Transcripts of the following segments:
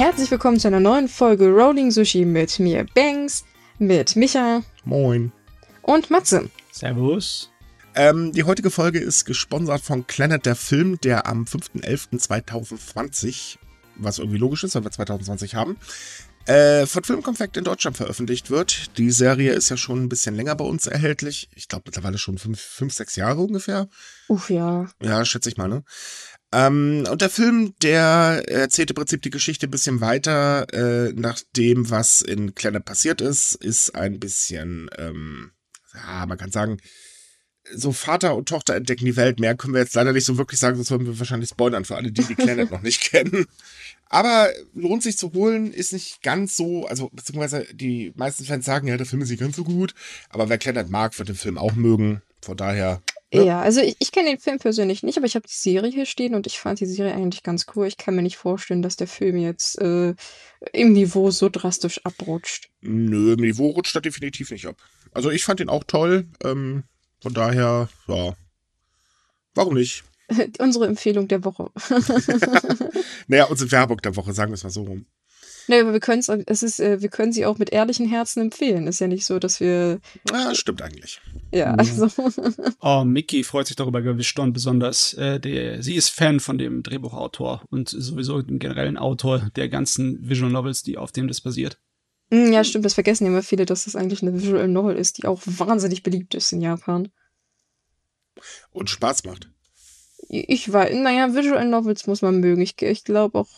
herzlich willkommen zu einer neuen Folge Rolling Sushi mit mir, Banks, mit Micha Moin. und Matze. Servus. Ähm, die heutige Folge ist gesponsert von Planet der Film, der am 5.11.2020, was irgendwie logisch ist, weil wir 2020 haben, äh, von Filmkonfekt in Deutschland veröffentlicht wird. Die Serie ist ja schon ein bisschen länger bei uns erhältlich. Ich glaube mittlerweile schon fünf, fünf, sechs Jahre ungefähr. Uff, ja. Ja, schätze ich mal, ne? Ähm, und der Film, der erzählt im Prinzip die Geschichte ein bisschen weiter, äh, nach dem, was in Planet passiert ist, ist ein bisschen, ähm, ja, man kann sagen, so Vater und Tochter entdecken die Welt. Mehr können wir jetzt leider nicht so wirklich sagen, sonst würden wir wahrscheinlich spoilern für alle, die die Planet noch nicht kennen. Aber lohnt sich zu holen, ist nicht ganz so, also beziehungsweise die meisten Fans sagen, ja, der Film ist nicht ganz so gut, aber wer Planet mag, wird den Film auch mögen. Von daher, Ja, Ja. also ich, ich kenne den Film persönlich nicht, aber ich habe die Serie hier stehen und ich fand die Serie eigentlich ganz cool. Ich kann mir nicht vorstellen, dass der Film jetzt äh, im Niveau so drastisch abrutscht. nö, im Niveau rutscht er definitiv nicht ab. Also ich fand ihn auch toll. Ähm, von daher, ja, warum nicht? Unsere Empfehlung der Woche. Naja, unsere Werbung der Woche, sagen wir es mal so rum. Ne, aber wir können es ist, äh, wir können sie auch mit ehrlichen Herzen empfehlen. Ist ja nicht so, dass wir, Ja, stimmt eigentlich. ja, Mhm. also. Oh, Mickey freut sich darüber gewischt und besonders. Äh, der, sie ist Fan von dem Drehbuchautor und sowieso dem generellen Autor der ganzen Visual Novels, die auf dem das basiert. Mm, Ja, stimmt, das vergessen immer viele, dass das eigentlich eine Visual Novel ist, die auch wahnsinnig beliebt ist in Japan. Und Spaß macht. Ich war, naja, Visual Novels muss man mögen. Ich, ich glaube auch,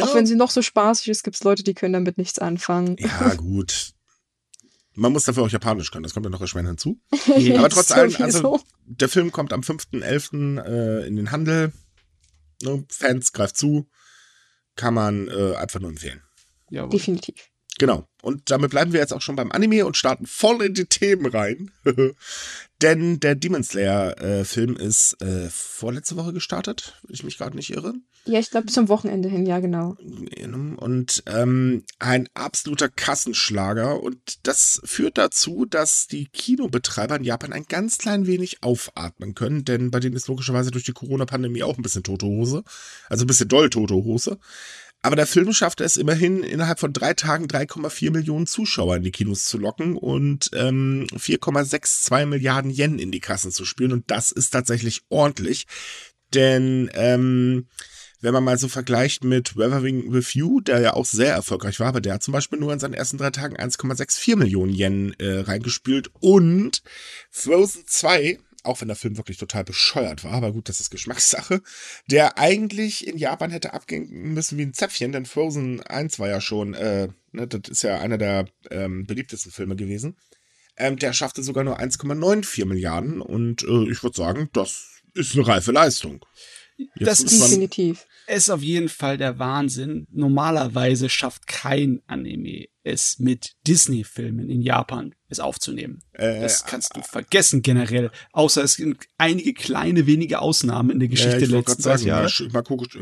auch Ja. wenn sie noch so spaßig ist, gibt es Leute, die können damit nichts anfangen. Ja, gut. Man muss dafür auch Japanisch können, das kommt ja noch erschwerend hinzu. Ja, Aber trotz allem, also der Film kommt am 5.11. Äh, in den Handel. Ne, Fans, greift zu. Kann man äh, einfach nur empfehlen. Jawohl. Definitiv. Genau. Und damit bleiben wir jetzt auch schon beim Anime und starten voll in die Themen rein. Denn der Demon Slayer-Film ist äh, vorletzte Woche gestartet, wenn ich mich gerade nicht irre. Ja, ich glaube, zum Wochenende hin, ja, genau. Und ähm, ein absoluter Kassenschlager. Und das führt dazu, dass die Kinobetreiber in Japan ein ganz klein wenig aufatmen können, denn bei denen ist logischerweise durch die Corona-Pandemie auch ein bisschen tote Hose. Also ein bisschen doll tote Hose. Aber der Film schaffte es immerhin, innerhalb von drei Tagen 3,4 Millionen Zuschauer in die Kinos zu locken und ähm, 4,62 Milliarden Yen in die Kassen zu spülen. Und das ist tatsächlich ordentlich. Denn ähm, wenn man mal so vergleicht mit Weathering with You, der ja auch sehr erfolgreich war, aber der hat zum Beispiel nur in seinen ersten drei Tagen 1,64 Millionen Yen äh, reingespült und Frozen 2, auch wenn der Film wirklich total bescheuert war, aber gut, das ist Geschmackssache, der eigentlich in Japan hätte abgehen müssen wie ein Zäpfchen, denn Frozen 1 war ja schon, äh, ne, das ist ja einer der ähm, beliebtesten Filme gewesen. Ähm, der schaffte sogar nur 1,94 Milliarden und äh, ich würde sagen, das ist eine reife Leistung. Jetzt Das ist- Definitiv. ist auf jeden Fall der Wahnsinn. Normalerweise schafft kein Anime es mit Disney-Filmen in Japan es aufzunehmen. Äh, Das kannst du vergessen generell. Außer es sind einige kleine, wenige Ausnahmen in der Geschichte äh, der letzten gerade 30 sagen, Jahre. Makoto,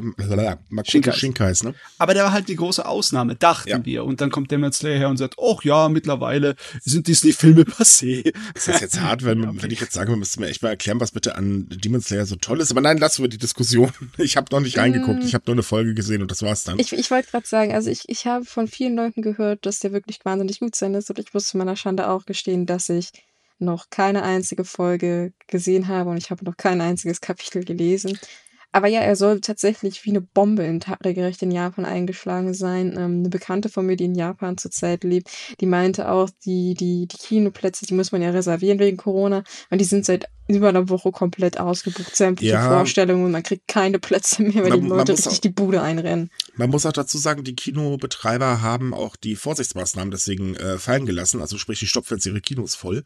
Makoto Shinkais. Ne? Aber der war halt die große Ausnahme, dachten Ja. wir. Und dann kommt Demon Slayer her und sagt, oh ja, mittlerweile sind Disney-Filme passé. Ist das jetzt hart, wenn, wenn ich jetzt sage, man müsste mir echt mal erklären, was bitte an Demon Slayer so toll ist. Aber nein, lassen wir die Diskussion. Ich habe noch nicht reingeguckt. Ich habe nur eine Folge gesehen und das war's dann. Ich, ich wollte gerade sagen, also ich, ich habe von vielen Leuten gehört, dass der wirklich wahnsinnig gut sein ist. Und ich muss zu meiner Schande auch gestehen, dass ich noch keine einzige Folge gesehen habe und ich habe noch kein einziges Kapitel gelesen. Aber ja, er soll tatsächlich wie eine Bombe in tagerecht in Japan eingeschlagen sein. Ähm, eine Bekannte von mir, die in Japan zurzeit lebt, die meinte auch, die, die, die Kinoplätze, die muss man ja reservieren wegen Corona. Und die sind seit über einer Woche komplett ausgebucht. Sämtliche Ja. Vorstellungen man kriegt keine Plätze mehr, weil Man- die Leute muss richtig auch- die Bude einrennen. Man muss auch dazu sagen, die Kinobetreiber haben auch die Vorsichtsmaßnahmen deswegen äh, fallen gelassen. Also sprich, die stopfen jetzt ihre Kinos voll.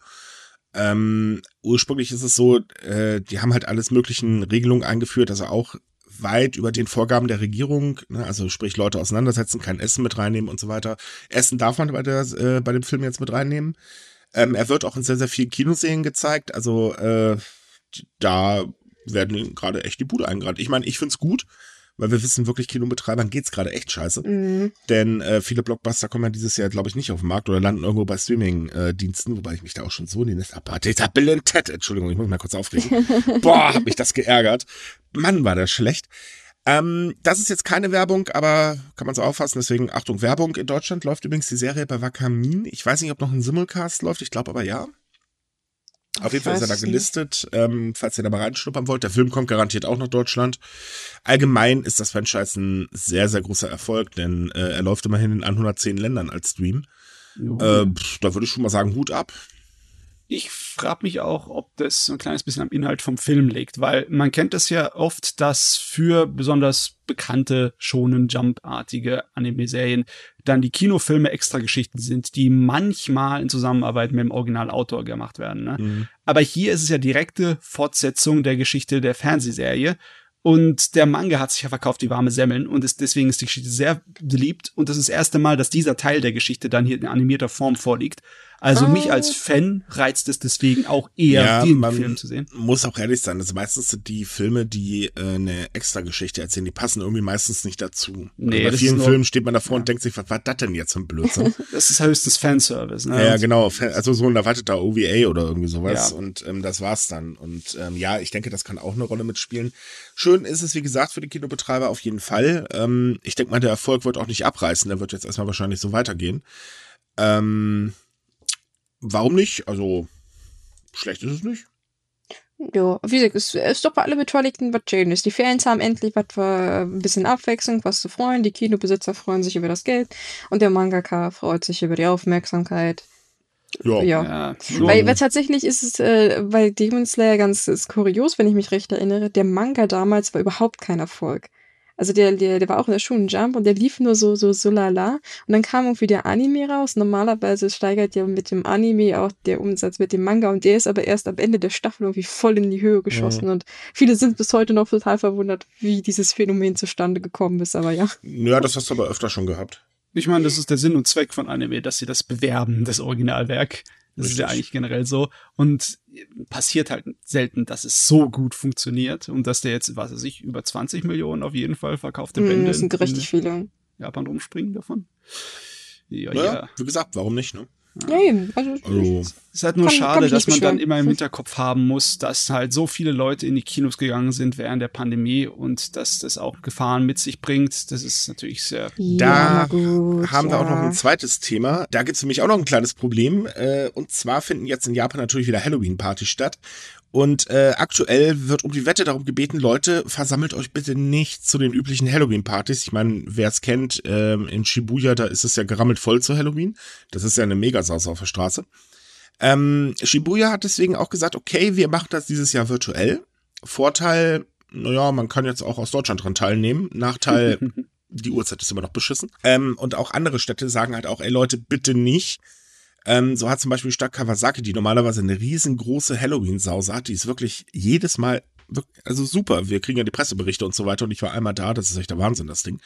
Ähm, ursprünglich ist es so, äh, die haben halt alles möglichen Regelungen eingeführt, also auch weit über den Vorgaben der Regierung, ne? also sprich Leute auseinandersetzen, kein Essen mit reinnehmen und so weiter. Essen darf man bei, der, äh, bei dem Film jetzt mit reinnehmen. Ähm, er wird auch in sehr, sehr vielen Kinoserien gezeigt, also äh, da werden gerade echt die Bude eingerannt. Ich meine, ich find's gut, weil wir wissen wirklich, Kinobetreibern geht's gerade echt scheiße. Mhm. Denn äh, viele Blockbuster kommen ja dieses Jahr, glaube ich, nicht auf den Markt oder landen irgendwo bei Streaming-Diensten, wobei ich mich da auch schon so in die Nestaparte. Entschuldigung, ich muss mal kurz aufregen. Boah, hat mich das geärgert. Mann, war das schlecht. Ähm, das ist jetzt keine Werbung, aber kann man so auffassen. Deswegen Achtung, Werbung. In Deutschland läuft übrigens die Serie bei Wakamin. Ich weiß nicht, ob noch ein Simulcast läuft. Ich glaube aber ja. Auf jeden Fall ist er da gelistet, ähm, falls ihr da mal reinschnuppern wollt. Der Film kommt garantiert auch nach Deutschland. Allgemein ist das Franchise ein sehr, sehr großer Erfolg, denn äh, er läuft immerhin in 110 Ländern als Stream. Äh, da würde ich schon mal sagen, Hut ab. Ich frage mich auch, ob das so ein kleines bisschen am Inhalt vom Film liegt, weil man kennt es ja oft, dass für besonders bekannte, schonen Jump-artige Anime-Serien dann die Kinofilme extra Geschichten sind, die manchmal in Zusammenarbeit mit dem Originalautor gemacht werden. Ne? Mhm. Aber hier ist es ja direkte Fortsetzung der Geschichte der Fernsehserie. Und der Manga hat sich ja verkauft wie warme Semmeln und ist, deswegen ist die Geschichte sehr beliebt. Und das ist das erste Mal, dass dieser Teil der Geschichte dann hier in animierter Form vorliegt. Also oh. mich als Fan reizt es deswegen auch eher, ja, den Film zu sehen. Muss auch ehrlich sein, das meistens sind die Filme, die äh, eine extra Geschichte erzählen, die passen irgendwie meistens nicht dazu. Nee, also bei vielen Filmen steht man davor ja. und denkt sich, was war das denn jetzt für ein Blödsinn? das ist höchstens Fanservice, ne? Ja, genau. Also so ein erwarteter OVA oder irgendwie sowas. Ja. Und ähm, das war's dann. Und ähm, ja, ich denke, das kann auch eine Rolle mitspielen. Schön ist es, wie gesagt, für die Kinobetreiber auf jeden Fall. Ähm, ich denke mal, der Erfolg wird auch nicht abreißen. Der wird jetzt erstmal wahrscheinlich so weitergehen. Ähm, warum nicht? Also, schlecht ist es nicht. Ja, wie gesagt, es ist doch bei allen Beteiligten was Schönes. Die Fans haben endlich was für ein bisschen Abwechslung, was zu freuen. Die Kinobesitzer freuen sich über das Geld und der Mangaka freut sich über die Aufmerksamkeit. Ja. ja. ja weil, weil, tatsächlich ist es äh, bei Demon Slayer ganz kurios, wenn ich mich recht erinnere. Der Manga damals war überhaupt kein Erfolg. Also der, der, der war auch in der Shonen Jump und der lief nur so, so, so lala. Und dann kam irgendwie der Anime raus. Normalerweise steigert ja mit dem Anime auch der Umsatz mit dem Manga und der ist aber erst am Ende der Staffel irgendwie voll in die Höhe geschossen. Ja. Und viele sind bis heute noch total verwundert, wie dieses Phänomen zustande gekommen ist, aber ja. Ja, das hast du aber öfter schon gehabt. Ich meine, das ist der Sinn und Zweck von Anime, dass sie das bewerben, das Originalwerk. Das Richtig. ist ja eigentlich generell so. Und passiert halt selten, dass es so gut funktioniert und dass der jetzt, was weiß ich, über 20 Millionen auf jeden Fall verkaufte Bände. Mm, das sind richtig viele. Japan rumspringen davon. Ja, naja, ja. Wie gesagt, warum nicht, ne? Ja, eben. Also, also es ist halt nur kann, schade, kann dass man dann immer im Hinterkopf haben muss, dass halt so viele Leute in die Kinos gegangen sind während der Pandemie und dass das auch Gefahren mit sich bringt. Das ist natürlich sehr. Da gut, haben wir ja. auch noch ein zweites Thema. Da gibt es für mich auch noch ein kleines Problem. Äh, und zwar finden jetzt in Japan natürlich wieder Halloween-Partys statt. Und äh, aktuell wird um die Wette darum gebeten, Leute, versammelt euch bitte nicht zu den üblichen Halloween-Partys. Ich meine, wer es kennt, äh, in Shibuya, da ist es ja gerammelt voll zu Halloween. Das ist ja eine Megasauce auf der Straße. Ähm, Shibuya hat deswegen auch gesagt, okay, wir machen das dieses Jahr virtuell. Vorteil, naja, man kann jetzt auch aus Deutschland dran teilnehmen. Nachteil, die Uhrzeit ist immer noch beschissen. Ähm, und auch andere Städte sagen halt auch, ey Leute, bitte nicht. Ähm, so hat zum Beispiel die Stadt Kawasaki, die normalerweise eine riesengroße Halloween-Sause hat, die ist wirklich jedes Mal, also super. Wir kriegen ja die Presseberichte und so weiter und ich war einmal da, das ist echt der Wahnsinn, das Ding.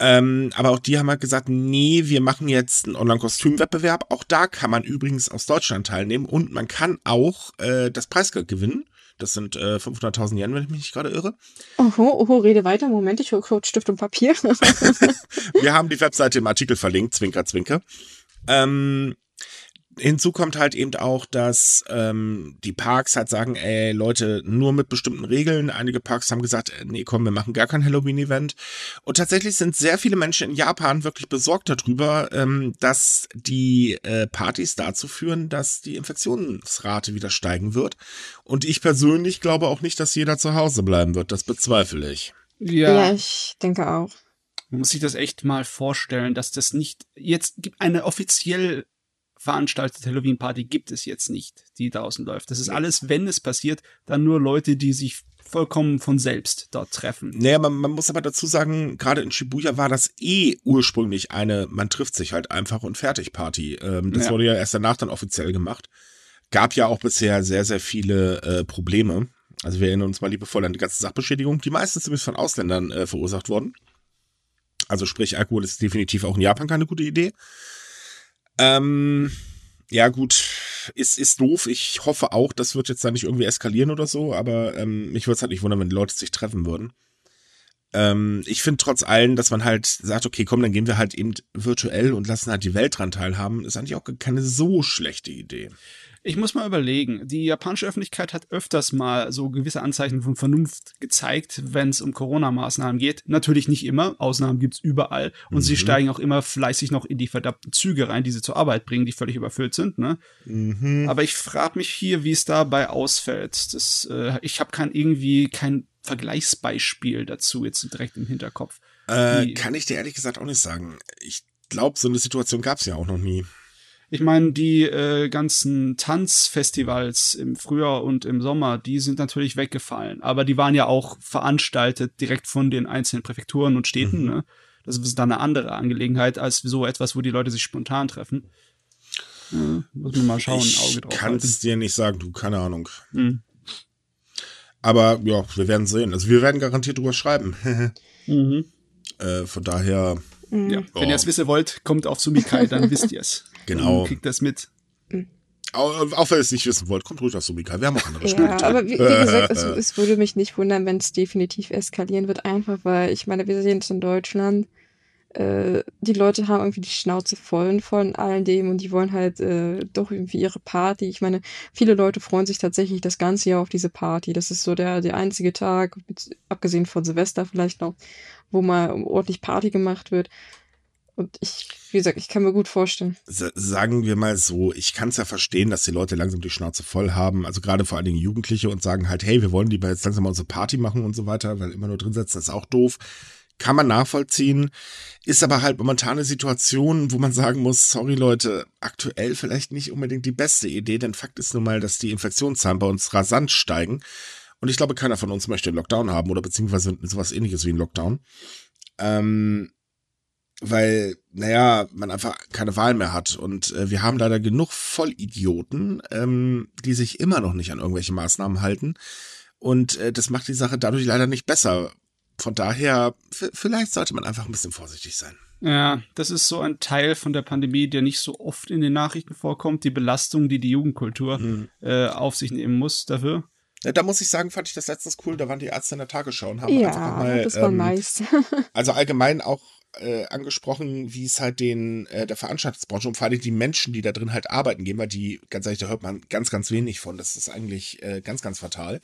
Ähm, aber auch die haben halt gesagt, nee, wir machen jetzt einen Online-Kostümwettbewerb. Auch da kann man übrigens aus Deutschland teilnehmen und man kann auch äh, das Preisgeld gewinnen. Das sind äh, 500.000 Yen, wenn ich mich nicht gerade irre. Oho, oho, rede weiter. Moment, ich hole kurz Stift und Papier. wir haben die Webseite im Artikel verlinkt, zwinker, zwinker. Ähm, hinzu kommt halt eben auch, dass ähm, die Parks halt sagen, ey Leute, nur mit bestimmten Regeln. Einige Parks haben gesagt, äh, nee, komm, wir machen gar kein Halloween-Event. Und tatsächlich sind sehr viele Menschen in Japan wirklich besorgt darüber, ähm, dass die äh, Partys dazu führen, dass die Infektionsrate wieder steigen wird. Und ich persönlich glaube auch nicht, dass jeder zu Hause bleiben wird. Das bezweifle ich. Ja, ja ich denke auch. Man muss sich das echt mal vorstellen, dass das nicht jetzt gibt eine offiziell veranstaltete Halloween-Party gibt es jetzt nicht, die draußen läuft. Das ist alles, wenn es passiert, dann nur Leute, die sich vollkommen von selbst dort treffen. Naja, man, man muss aber dazu sagen, gerade in Shibuya war das eh ursprünglich eine, man trifft sich halt einfach und fertig Party. Ähm, das ja. wurde ja erst danach dann offiziell gemacht. Gab ja auch bisher sehr, sehr viele äh, Probleme. Also wir erinnern uns mal liebevoll an die ganze Sachbeschädigung, die meistens zumindest von Ausländern äh, verursacht wurden. Also sprich, Alkohol ist definitiv auch in Japan keine gute Idee. Ähm, ja, gut, ist, ist doof. Ich hoffe auch, das wird jetzt da nicht irgendwie eskalieren oder so, aber ähm, mich würde es halt nicht wundern, wenn die Leute sich treffen würden. Ähm, ich finde trotz allem, dass man halt sagt, okay, komm, dann gehen wir halt eben virtuell und lassen halt die Welt dran teilhaben, ist eigentlich auch keine so schlechte Idee. Ich muss mal überlegen. Die japanische Öffentlichkeit hat öfters mal so gewisse Anzeichen von Vernunft gezeigt, wenn es um Corona-Maßnahmen geht. Natürlich nicht immer. Ausnahmen gibt's überall. Und mhm. sie steigen auch immer fleißig noch in die verdammten Züge rein, die sie zur Arbeit bringen, die völlig überfüllt sind. Ne? Mhm. Aber ich frage mich hier, wie es dabei ausfällt. Das, äh, ich habe kein irgendwie kein Vergleichsbeispiel dazu jetzt direkt im Hinterkopf. Äh, kann ich dir ehrlich gesagt auch nicht sagen. Ich glaube, so eine Situation gab's ja auch noch nie. Ich meine, die äh, ganzen Tanzfestivals im Frühjahr und im Sommer, die sind natürlich weggefallen. Aber die waren ja auch veranstaltet direkt von den einzelnen Präfekturen und Städten. Mhm. Ne? Das ist dann eine andere Angelegenheit als so etwas, wo die Leute sich spontan treffen. Ja, muss man mal schauen, ich Auge drauf. Ich kann es dir nicht sagen, du, keine Ahnung. Mhm. Aber ja, wir werden sehen. Also wir werden garantiert drüber schreiben. mhm. äh, von daher. Mhm. Ja, wenn ihr es wissen wollt, kommt auf Sumikai, dann wisst ihr es. Genau. Und kriegt das mit. Auch, auch wenn ihr es nicht wissen wollt, kommt ruhig auf Sumikai. Wir haben auch andere Spiele. Ja, aber wie, wie gesagt, es, es, würde mich nicht wundern, wenn es definitiv eskalieren wird, einfach weil, ich meine, wir sehen es in Deutschland. Äh, die Leute haben irgendwie die Schnauze voll von all dem und die wollen halt äh, doch irgendwie ihre Party. Ich meine, viele Leute freuen sich tatsächlich das ganze Jahr auf diese Party. Das ist so der, der einzige Tag, mit, abgesehen von Silvester vielleicht noch, wo mal ordentlich Party gemacht wird. Und ich, wie gesagt, ich kann mir gut vorstellen. sagen wir mal so, ich kann es ja verstehen, dass die Leute langsam die Schnauze voll haben, also gerade vor allen Dingen Jugendliche und sagen halt, hey, wir wollen lieber jetzt langsam mal unsere Party machen und so weiter, weil immer nur drin sitzen ist auch doof. Kann man nachvollziehen, ist aber halt momentan eine Situation, wo man sagen muss, sorry Leute, aktuell vielleicht nicht unbedingt die beste Idee, denn Fakt ist nun mal, dass die Infektionszahlen bei uns rasant steigen. Und ich glaube, keiner von uns möchte einen Lockdown haben oder beziehungsweise sowas ähnliches wie einen Lockdown. Ähm, weil, naja, man einfach keine Wahl mehr hat. Und äh, wir haben leider genug Vollidioten, ähm, die sich immer noch nicht an irgendwelche Maßnahmen halten. Und äh, das macht die Sache dadurch leider nicht besser. Von daher, vielleicht sollte man einfach ein bisschen vorsichtig sein. Ja, das ist so ein Teil von der Pandemie, der nicht so oft in den Nachrichten vorkommt, die Belastung, die die Jugendkultur mhm. äh, auf sich nehmen muss dafür. Ja, da muss ich sagen, fand ich das letztens cool. Da waren die Ärzte in der Tagesschau und haben ja, einfach mal. Das war ähm, nice. also allgemein auch äh, angesprochen, wie es halt den äh, der Veranstaltungsbranche und vor allem die Menschen, die da drin halt arbeiten gehen, weil die, ganz ehrlich, da hört man ganz, ganz wenig von. Das ist eigentlich äh, ganz, ganz fatal.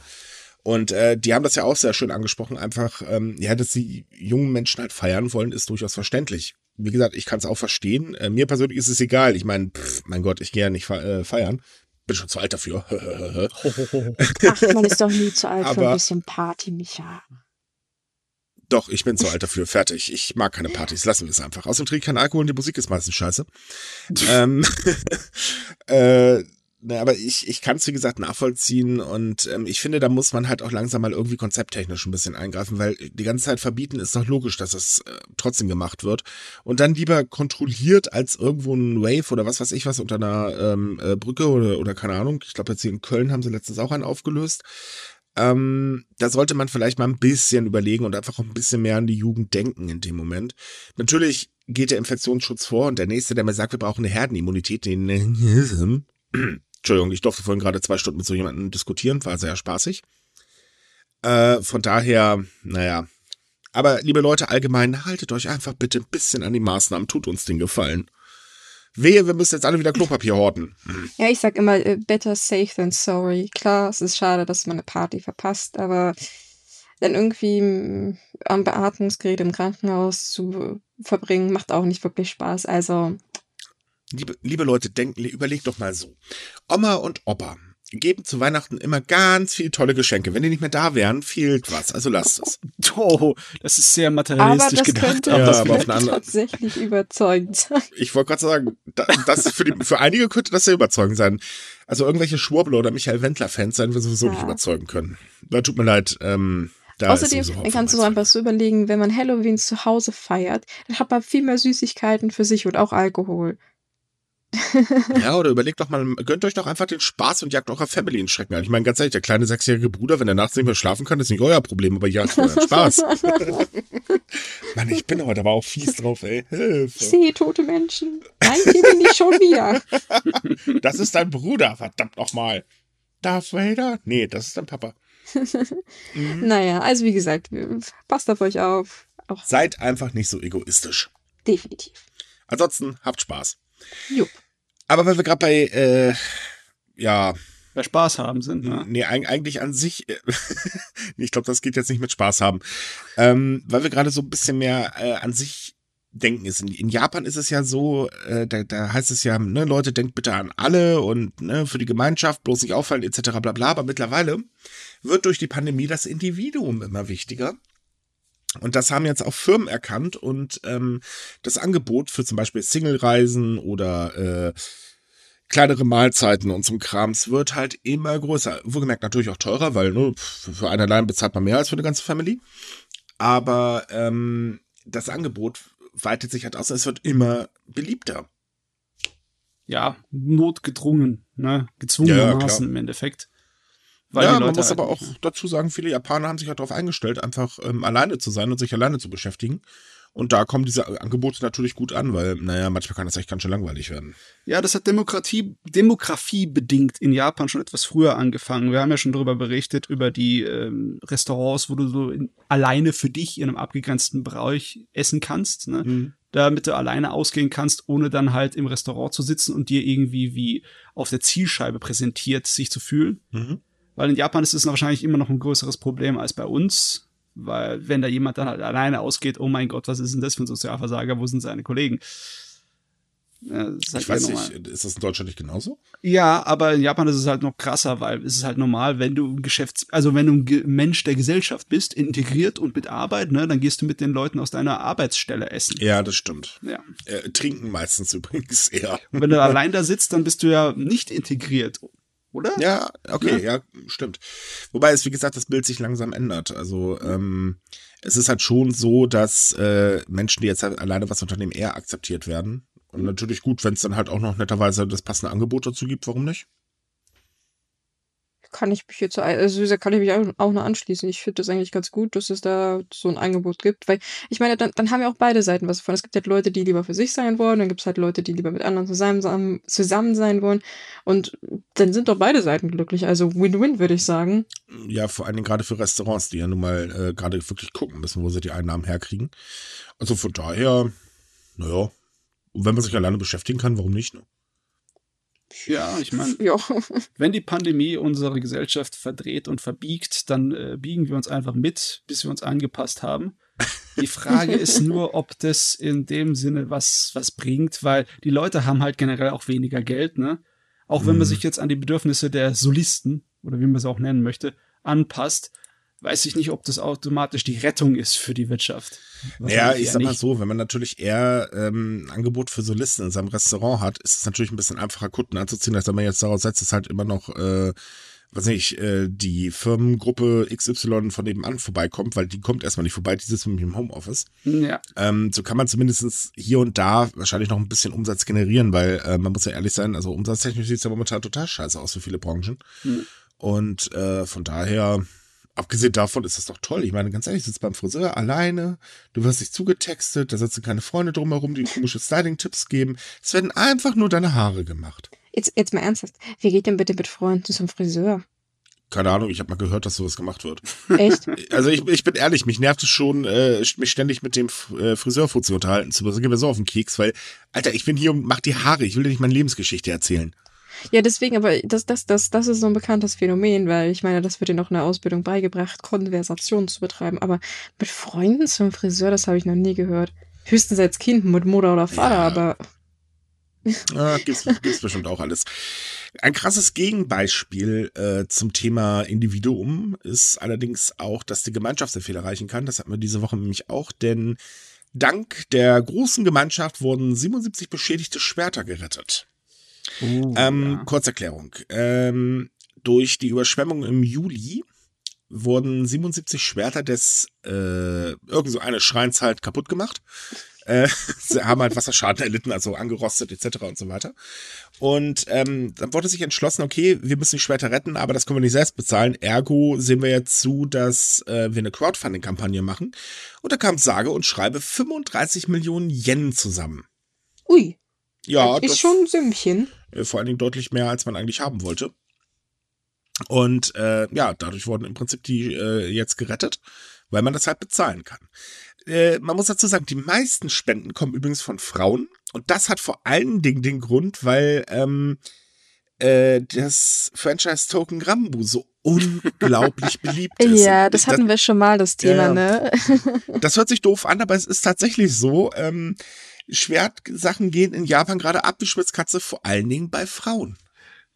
Und äh, die haben das ja auch sehr schön angesprochen. Einfach, ähm, ja, dass die jungen Menschen halt feiern wollen, ist durchaus verständlich. Wie gesagt, ich kann es auch verstehen. Äh, mir persönlich ist es egal. Ich meine, mein Gott, ich gehe ja nicht fe äh, feiern. Bin schon zu alt dafür. Ach, man ist doch nie zu alt für ein bisschen Party, Micha. Doch, ich bin zu alt dafür. Fertig. Ich mag keine Partys. Lassen wir es einfach. Außerdem trinke ich keinen Alkohol und die Musik ist meistens scheiße. ähm, äh, na, aber ich, ich kann es, wie gesagt, nachvollziehen und ähm, ich finde, da muss man halt auch langsam mal irgendwie konzepttechnisch ein bisschen eingreifen, weil die ganze Zeit verbieten ist doch logisch, dass es äh, trotzdem gemacht wird. Und dann lieber kontrolliert als irgendwo ein Wave oder was weiß ich was unter einer ähm, äh, Brücke oder, oder keine Ahnung. Ich glaube, jetzt hier in Köln haben sie letztens auch einen aufgelöst. Ähm, da sollte man vielleicht mal ein bisschen überlegen und einfach auch ein bisschen mehr an die Jugend denken in dem Moment. Natürlich geht der Infektionsschutz vor und der nächste, der mir sagt, wir brauchen eine Herdenimmunität, den Entschuldigung, ich durfte vorhin gerade zwei Stunden mit so jemandem diskutieren, war sehr spaßig. Äh, von daher, naja. Aber liebe Leute, allgemein, haltet euch einfach bitte ein bisschen an die Maßnahmen, tut uns den Gefallen. Wehe, wir müssen jetzt alle wieder Klopapier horten. Ja, ich sag immer, äh, better safe than sorry. Klar, es ist schade, dass man eine Party verpasst, aber dann irgendwie am Beatmungsgerät im Krankenhaus zu verbringen, macht auch nicht wirklich Spaß. Also. Liebe, liebe Leute, denken, überlegt doch mal so. Oma und Opa geben zu Weihnachten immer ganz viele tolle Geschenke. Wenn die nicht mehr da wären, fehlt was. Also lasst es. Oh, das ist sehr materialistisch aber das gedacht. Könnte aber, ja, aber auf eine andere... tatsächlich überzeugend sein. Ich wollte gerade sagen, das für, die, für einige könnte das sehr überzeugend sein. Also irgendwelche Schwurbler oder Michael Wendler-Fans sein wir sowieso ja. nicht überzeugen können. Da tut mir leid. Ähm, da Außerdem kannst du so einfach so überlegen, wenn man Halloween zu Hause feiert, dann hat man viel mehr Süßigkeiten für sich und auch Alkohol ja, oder überlegt doch mal, gönnt euch doch einfach den Spaß und jagt eurer Family in Schrecken an. Ich meine, ganz ehrlich, der kleine sechsjährige Bruder, wenn er nachts nicht mehr schlafen kann, ist nicht euer Problem, aber jagt euren Spaß. Mann, ich bin heute aber auch fies drauf, ey. Hilfe. Ich sehe tote Menschen. Nein, hier bin ich schon wieder. das ist dein Bruder, verdammt nochmal. Darth Vader? Nee, das ist dein Papa. mhm. Naja, also wie gesagt, passt auf euch auf. Auch Seid einfach nicht so egoistisch. Definitiv. Ansonsten habt Spaß. Jupp. Aber weil wir gerade bei, äh, ja. Bei Spaß haben sind, ne? Nee, eigentlich an sich, äh, ich glaube, das geht jetzt nicht mit Spaß haben. Ähm, weil wir gerade so ein bisschen mehr äh, an sich denken ist. In, in, Japan ist es ja so, äh, da, da heißt es ja, ne, Leute, denkt bitte an alle und ne, für die Gemeinschaft bloß nicht auffallen, etc. bla bla. Aber mittlerweile wird durch die Pandemie das Individuum immer wichtiger. Und das haben jetzt auch Firmen erkannt und ähm, das Angebot für zum Beispiel Single-Reisen oder äh, kleinere Mahlzeiten und zum Krams wird halt immer größer. Wohlgemerkt natürlich auch teurer, weil ne, für einen allein bezahlt man mehr als für eine ganze Family. Aber ähm, das Angebot weitet sich halt aus, es wird immer beliebter. Ja, notgedrungen, ne? Gezwungenermaßen ja, im Endeffekt. Weil ja, man muss halt aber auch dazu sagen, viele Japaner haben sich halt darauf eingestellt, einfach ähm, alleine zu sein und sich alleine zu beschäftigen. Und da kommen diese Angebote natürlich gut an, weil, naja, manchmal kann das echt ganz schön langweilig werden. Ja, das hat Demokratie, Demografie bedingt in Japan schon etwas früher angefangen. Wir haben ja schon darüber berichtet, über die ähm, Restaurants, wo du so in, alleine für dich in einem abgegrenzten Bereich essen kannst, ne? Mhm. damit du alleine ausgehen kannst, ohne dann halt im Restaurant zu sitzen und dir irgendwie wie auf der Zielscheibe präsentiert sich zu fühlen. Mhm. Weil in Japan ist es wahrscheinlich immer noch ein größeres Problem als bei uns weil wenn da jemand dann halt alleine ausgeht, oh mein Gott, was ist denn das für ein Sozialversager, wo sind seine Kollegen? Ja, ich halt weiß nicht, ist das in Deutschland nicht genauso? Ja, aber in Japan ist es halt noch krasser, weil es ist halt normal, wenn du ein Geschäfts-, also wenn du ein Mensch der Gesellschaft bist, integriert und mit Arbeit, ne, dann gehst du mit den Leuten aus deiner Arbeitsstelle essen. Ja, das stimmt. Ja. Äh, trinken meistens übrigens, eher. Und wenn du allein da sitzt, dann bist du ja nicht integriert oder? Ja, okay, ja. ja, stimmt. Wobei es, wie gesagt, das Bild sich langsam ändert. Also ähm, es ist halt schon so, dass äh, Menschen, die jetzt halt alleine was unternehmen, eher akzeptiert werden. Und natürlich gut, wenn es dann halt auch noch netterweise das passende Angebot dazu gibt, warum nicht? Kann ich mich jetzt, also da kann ich mich auch noch anschließen. Ich finde das eigentlich ganz gut, dass es da so ein Angebot gibt, weil ich meine, dann, dann haben ja auch beide Seiten was davon. Es gibt halt Leute, die lieber für sich sein wollen, dann gibt es halt Leute, die lieber mit anderen zusammen, zusammen sein wollen und dann sind doch beide Seiten glücklich. Also Win-Win, würde ich sagen. Ja, vor allen Dingen gerade für Restaurants, die ja nun mal äh, gerade wirklich gucken müssen, wo sie die Einnahmen herkriegen. Also von daher, naja, wenn man sich alleine beschäftigen kann, warum nicht? Ne? Ja, ich meine, wenn die Pandemie unsere Gesellschaft verdreht und verbiegt, dann äh, biegen wir uns einfach mit, bis wir uns angepasst haben. Die Frage ist nur, ob das in dem Sinne was, was bringt, weil die Leute haben halt generell auch weniger Geld, ne? Auch wenn man mhm. sich jetzt an die Bedürfnisse der Solisten, oder wie man es auch nennen möchte, anpasst, weiß ich nicht, ob das automatisch die Rettung ist für die Wirtschaft. Ja, ich sag mal so, wenn man natürlich eher ähm, ein Angebot für Solisten in seinem Restaurant hat, ist es natürlich ein bisschen einfacher, Kunden anzuziehen, als wenn man jetzt daraus setzt, ist halt immer noch, äh, weiß nicht, äh, die Firmengruppe XY von nebenan vorbeikommt, weil die kommt erstmal nicht vorbei, die sitzt mit im Homeoffice. Ja. Ähm, so kann man zumindest hier und da wahrscheinlich noch ein bisschen Umsatz generieren, weil äh, man muss ja ehrlich sein, also umsatztechnisch sieht es ja momentan total scheiße aus für viele Branchen. Mhm. Und äh, von daher abgesehen davon ist das doch toll. Ich meine, ganz ehrlich, du sitzt beim Friseur alleine, du wirst nicht zugetextet, da sitzen keine Freunde drumherum, die komische Styling-Tipps geben. Es werden einfach nur deine Haare gemacht. Jetzt, jetzt mal ernsthaft. Wie geht denn bitte mit Freunden zum Friseur? Keine Ahnung, ich habe mal gehört, dass sowas gemacht wird. Echt? Also ich, ich bin ehrlich, mich nervt es schon, äh, mich ständig mit dem äh, Friseurfuzzi unterhalten zu müssen. Geht mir so auf den Keks, weil, Alter, ich bin hier und mach die Haare, ich will dir nicht meine Lebensgeschichte erzählen. Ja, deswegen, aber das, das, das, das ist so ein bekanntes Phänomen, weil ich meine, das wird dir noch in der Ausbildung beigebracht, Konversationen zu betreiben. Aber mit Freunden zum Friseur, das habe ich noch nie gehört. Höchstens als Kind mit Mutter oder Vater, ja. aber. Ja, gibt's, gibt's bestimmt auch alles. Ein krasses Gegenbeispiel äh, zum Thema Individuum ist allerdings auch, dass die Gemeinschaft sehr viel erreichen kann. Das hatten wir diese Woche nämlich auch, denn dank der großen Gemeinschaft wurden 77 beschädigte Schwerter gerettet. Uh, ähm, ja. Kurzerklärung. Ähm, durch die Überschwemmung im Juli wurden 77 Schwerter des äh, irgend so eines Schreins halt kaputt gemacht. Äh, sie haben halt Wasserschaden erlitten, also angerostet etc. und so weiter. Und ähm, dann wurde sich entschlossen, okay, wir müssen die Schwerter retten, aber das können wir nicht selbst bezahlen. Ergo sehen wir jetzt zu, dass äh, wir eine Crowdfunding-Kampagne machen. Und da kam sage und schreibe 35 Millionen Yen zusammen. Ui. Ja, das ist schon ein Sümmchen. Äh, vor allen Dingen deutlich mehr, als man eigentlich haben wollte. Und äh, ja, dadurch wurden im Prinzip die äh, jetzt gerettet, weil man das halt bezahlen kann. Äh, man muss dazu sagen, die meisten Spenden kommen übrigens von Frauen. Und das hat vor allen Dingen den Grund, weil ähm, äh, das Franchise Token Grambu so unglaublich beliebt ist. Ja, das hatten das, wir schon mal, das Thema, ne? das hört sich doof an, aber es ist tatsächlich so. Ähm, Schwertsachen gehen in Japan gerade ab wie Schwitzkatze, vor allen Dingen bei Frauen.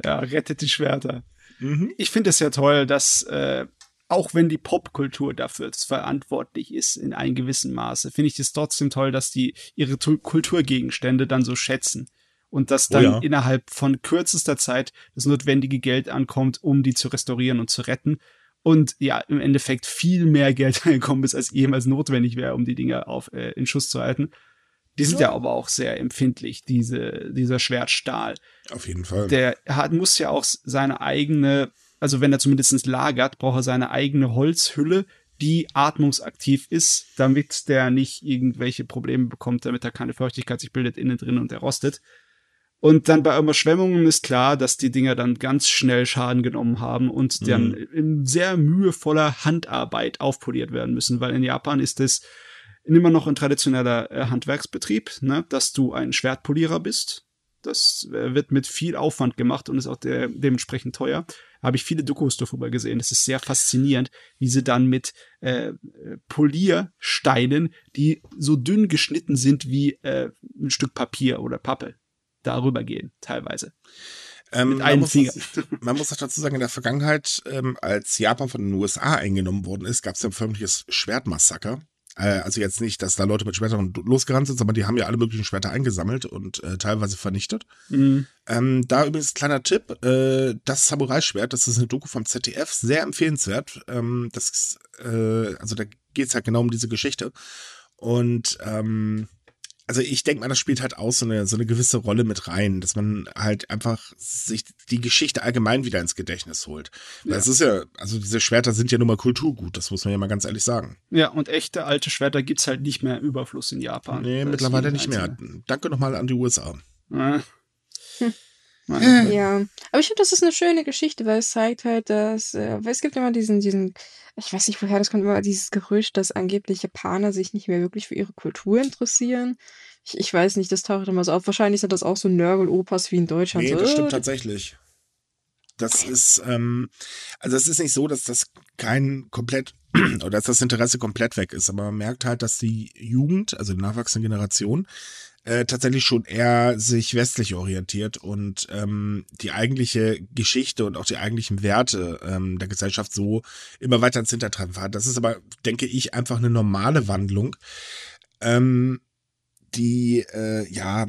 Ja, rettet die Schwerter. Mhm. Ich finde es ja toll, dass äh, auch wenn die Popkultur dafür verantwortlich ist in einem gewissen Maße, finde ich es trotzdem toll, dass die ihre Kulturgegenstände dann so schätzen und dass dann oh ja. innerhalb von kürzester Zeit das notwendige Geld ankommt, um die zu restaurieren und zu retten. Und ja, im Endeffekt viel mehr Geld angekommen ist, als jemals notwendig wäre, um die Dinge auf, äh, in Schuss zu halten. Die sind ja. ja aber auch sehr empfindlich, diese, dieser Schwertstahl. Auf jeden Fall. Der hat, muss ja auch seine eigene, also wenn er zumindest lagert, braucht er seine eigene Holzhülle, die atmungsaktiv ist, damit der nicht irgendwelche Probleme bekommt, damit da keine Feuchtigkeit sich bildet innen drin und er rostet. Und dann bei Überschwemmungen ist klar, dass die Dinger dann ganz schnell Schaden genommen haben und mhm. dann in sehr mühevoller Handarbeit aufpoliert werden müssen, weil in Japan ist es immer noch ein traditioneller äh, Handwerksbetrieb, ne, dass du ein Schwertpolierer bist. Das äh, wird mit viel Aufwand gemacht und ist auch de dementsprechend teuer. Habe ich viele Dokus darüber gesehen. Das ist sehr faszinierend, wie sie dann mit äh, Poliersteinen, die so dünn geschnitten sind wie äh, ein Stück Papier oder Pappe, darüber gehen, teilweise. Ähm, man, muss das, man, muss das, dazu sagen, in der Vergangenheit, ähm, als Japan von den USA eingenommen worden ist, gab es ja ein förmliches Schwertmassaker. Äh, also jetzt nicht, dass da Leute mit Schwertern losgerannt sind, sondern die haben ja alle möglichen Schwerter eingesammelt und äh, teilweise vernichtet. Mhm. Ähm, da übrigens kleiner Tipp, äh, das Samurai-Schwert, das ist eine Doku vom ZDF, sehr empfehlenswert. Ähm, das, äh, also da geht es halt genau um diese Geschichte. Und ähm, also ich denke mal, das spielt halt auch so eine, so eine gewisse Rolle mit rein, dass man halt einfach sich die Geschichte allgemein wieder ins Gedächtnis holt. Ja. Das ist ja, also diese Schwerter sind ja nun mal Kulturgut, das muss man ja mal ganz ehrlich sagen. Ja, und echte alte Schwerter gibt's halt nicht mehr im Überfluss in Japan. Nee, mittlerweile nicht mehr. Danke nochmal an die USA. Ja. Hm. Ja, aber ich finde, das ist eine schöne Geschichte, weil es zeigt halt, dass, äh, es gibt immer diesen, diesen ich weiß nicht, woher das kommt, immer dieses Gerücht, dass angeblich Japaner sich nicht mehr wirklich für ihre Kultur interessieren. Ich, ich weiß nicht, das taucht immer so auf. Wahrscheinlich sind das auch so Nörgel-Opas wie in Deutschland. Nee, so, das stimmt äh, tatsächlich. Das ist, ähm, also es ist nicht so, dass das kein komplett oder dass das Interesse komplett weg ist, aber man merkt halt, dass die Jugend, also die nachwachsende Generation, äh, tatsächlich schon eher sich westlich orientiert und ähm, die eigentliche Geschichte und auch die eigentlichen Werte ähm, der Gesellschaft so immer weiter ins Hintertreffen fahren. Das ist aber, denke ich, einfach eine normale Wandlung, ähm, die äh, ja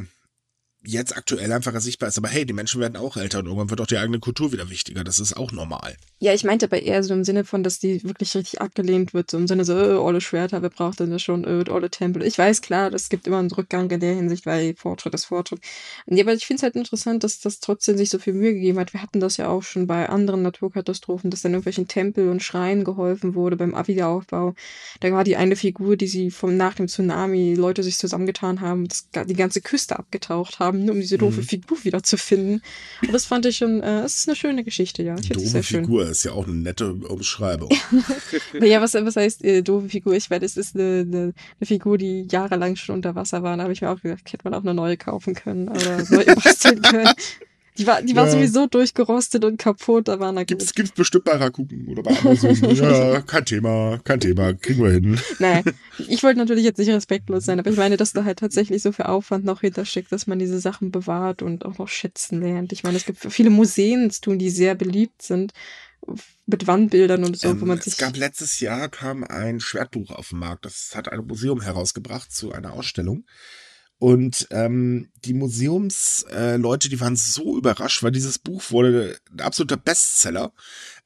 jetzt aktuell einfacher sichtbar ist. Aber hey, die Menschen werden auch älter und irgendwann wird auch die eigene Kultur wieder wichtiger. Das ist auch normal. Ja, ich meinte aber eher so im Sinne von, dass die wirklich richtig abgelehnt wird. So im Sinne so, äh, alle Schwerter, wir brauchen denn schon, äh, alle Tempel. Ich weiß, klar, es gibt immer einen Rückgang in der Hinsicht, weil Fortschritt ist Fortschritt. Ja, aber ich finde es halt interessant, dass das trotzdem sich so viel Mühe gegeben hat. Wir hatten das ja auch schon bei anderen Naturkatastrophen, dass dann irgendwelchen Tempel und Schreien geholfen wurde beim Wiederaufbau. Da war die eine Figur, die sie vom nach dem Tsunami Leute sich zusammengetan haben, das, die ganze Küste abgetaucht haben haben, um diese doofe mhm. Figur wiederzufinden. Und das fand ich schon, äh, es ist eine schöne Geschichte, ja. Ich doofe Figur schön. ist ja auch eine nette Umschreibung. ja, was, was heißt äh, doofe Figur? Ich meine, es ist eine, eine, eine, Figur, die jahrelang schon unter Wasser war. Da habe ich mir auch gedacht, hätte man auch eine neue kaufen können oder neu basteln können. Die war, die ja. war sowieso durchgerostet und kaputt, da war na Gibt's, gibt's bestimmt bei Rakuten oder bei Amazon. ja, kein Thema, kein Thema, kriegen wir hin. Naja, ich wollte natürlich jetzt nicht respektlos sein, aber ich meine, dass da halt tatsächlich so viel Aufwand noch hintersteckt, dass man diese Sachen bewahrt und auch noch schätzen lernt. Ich meine, es gibt viele Museen zu tun, die sehr beliebt sind mit Wandbildern und so, ähm, wo man sich. Es gab letztes Jahr kam ein Schwertbuch auf den Markt. Das hat ein Museum herausgebracht zu einer Ausstellung. Und ähm, die Museumsleute, äh, die waren so überrascht, weil dieses Buch wurde ein absoluter Bestseller.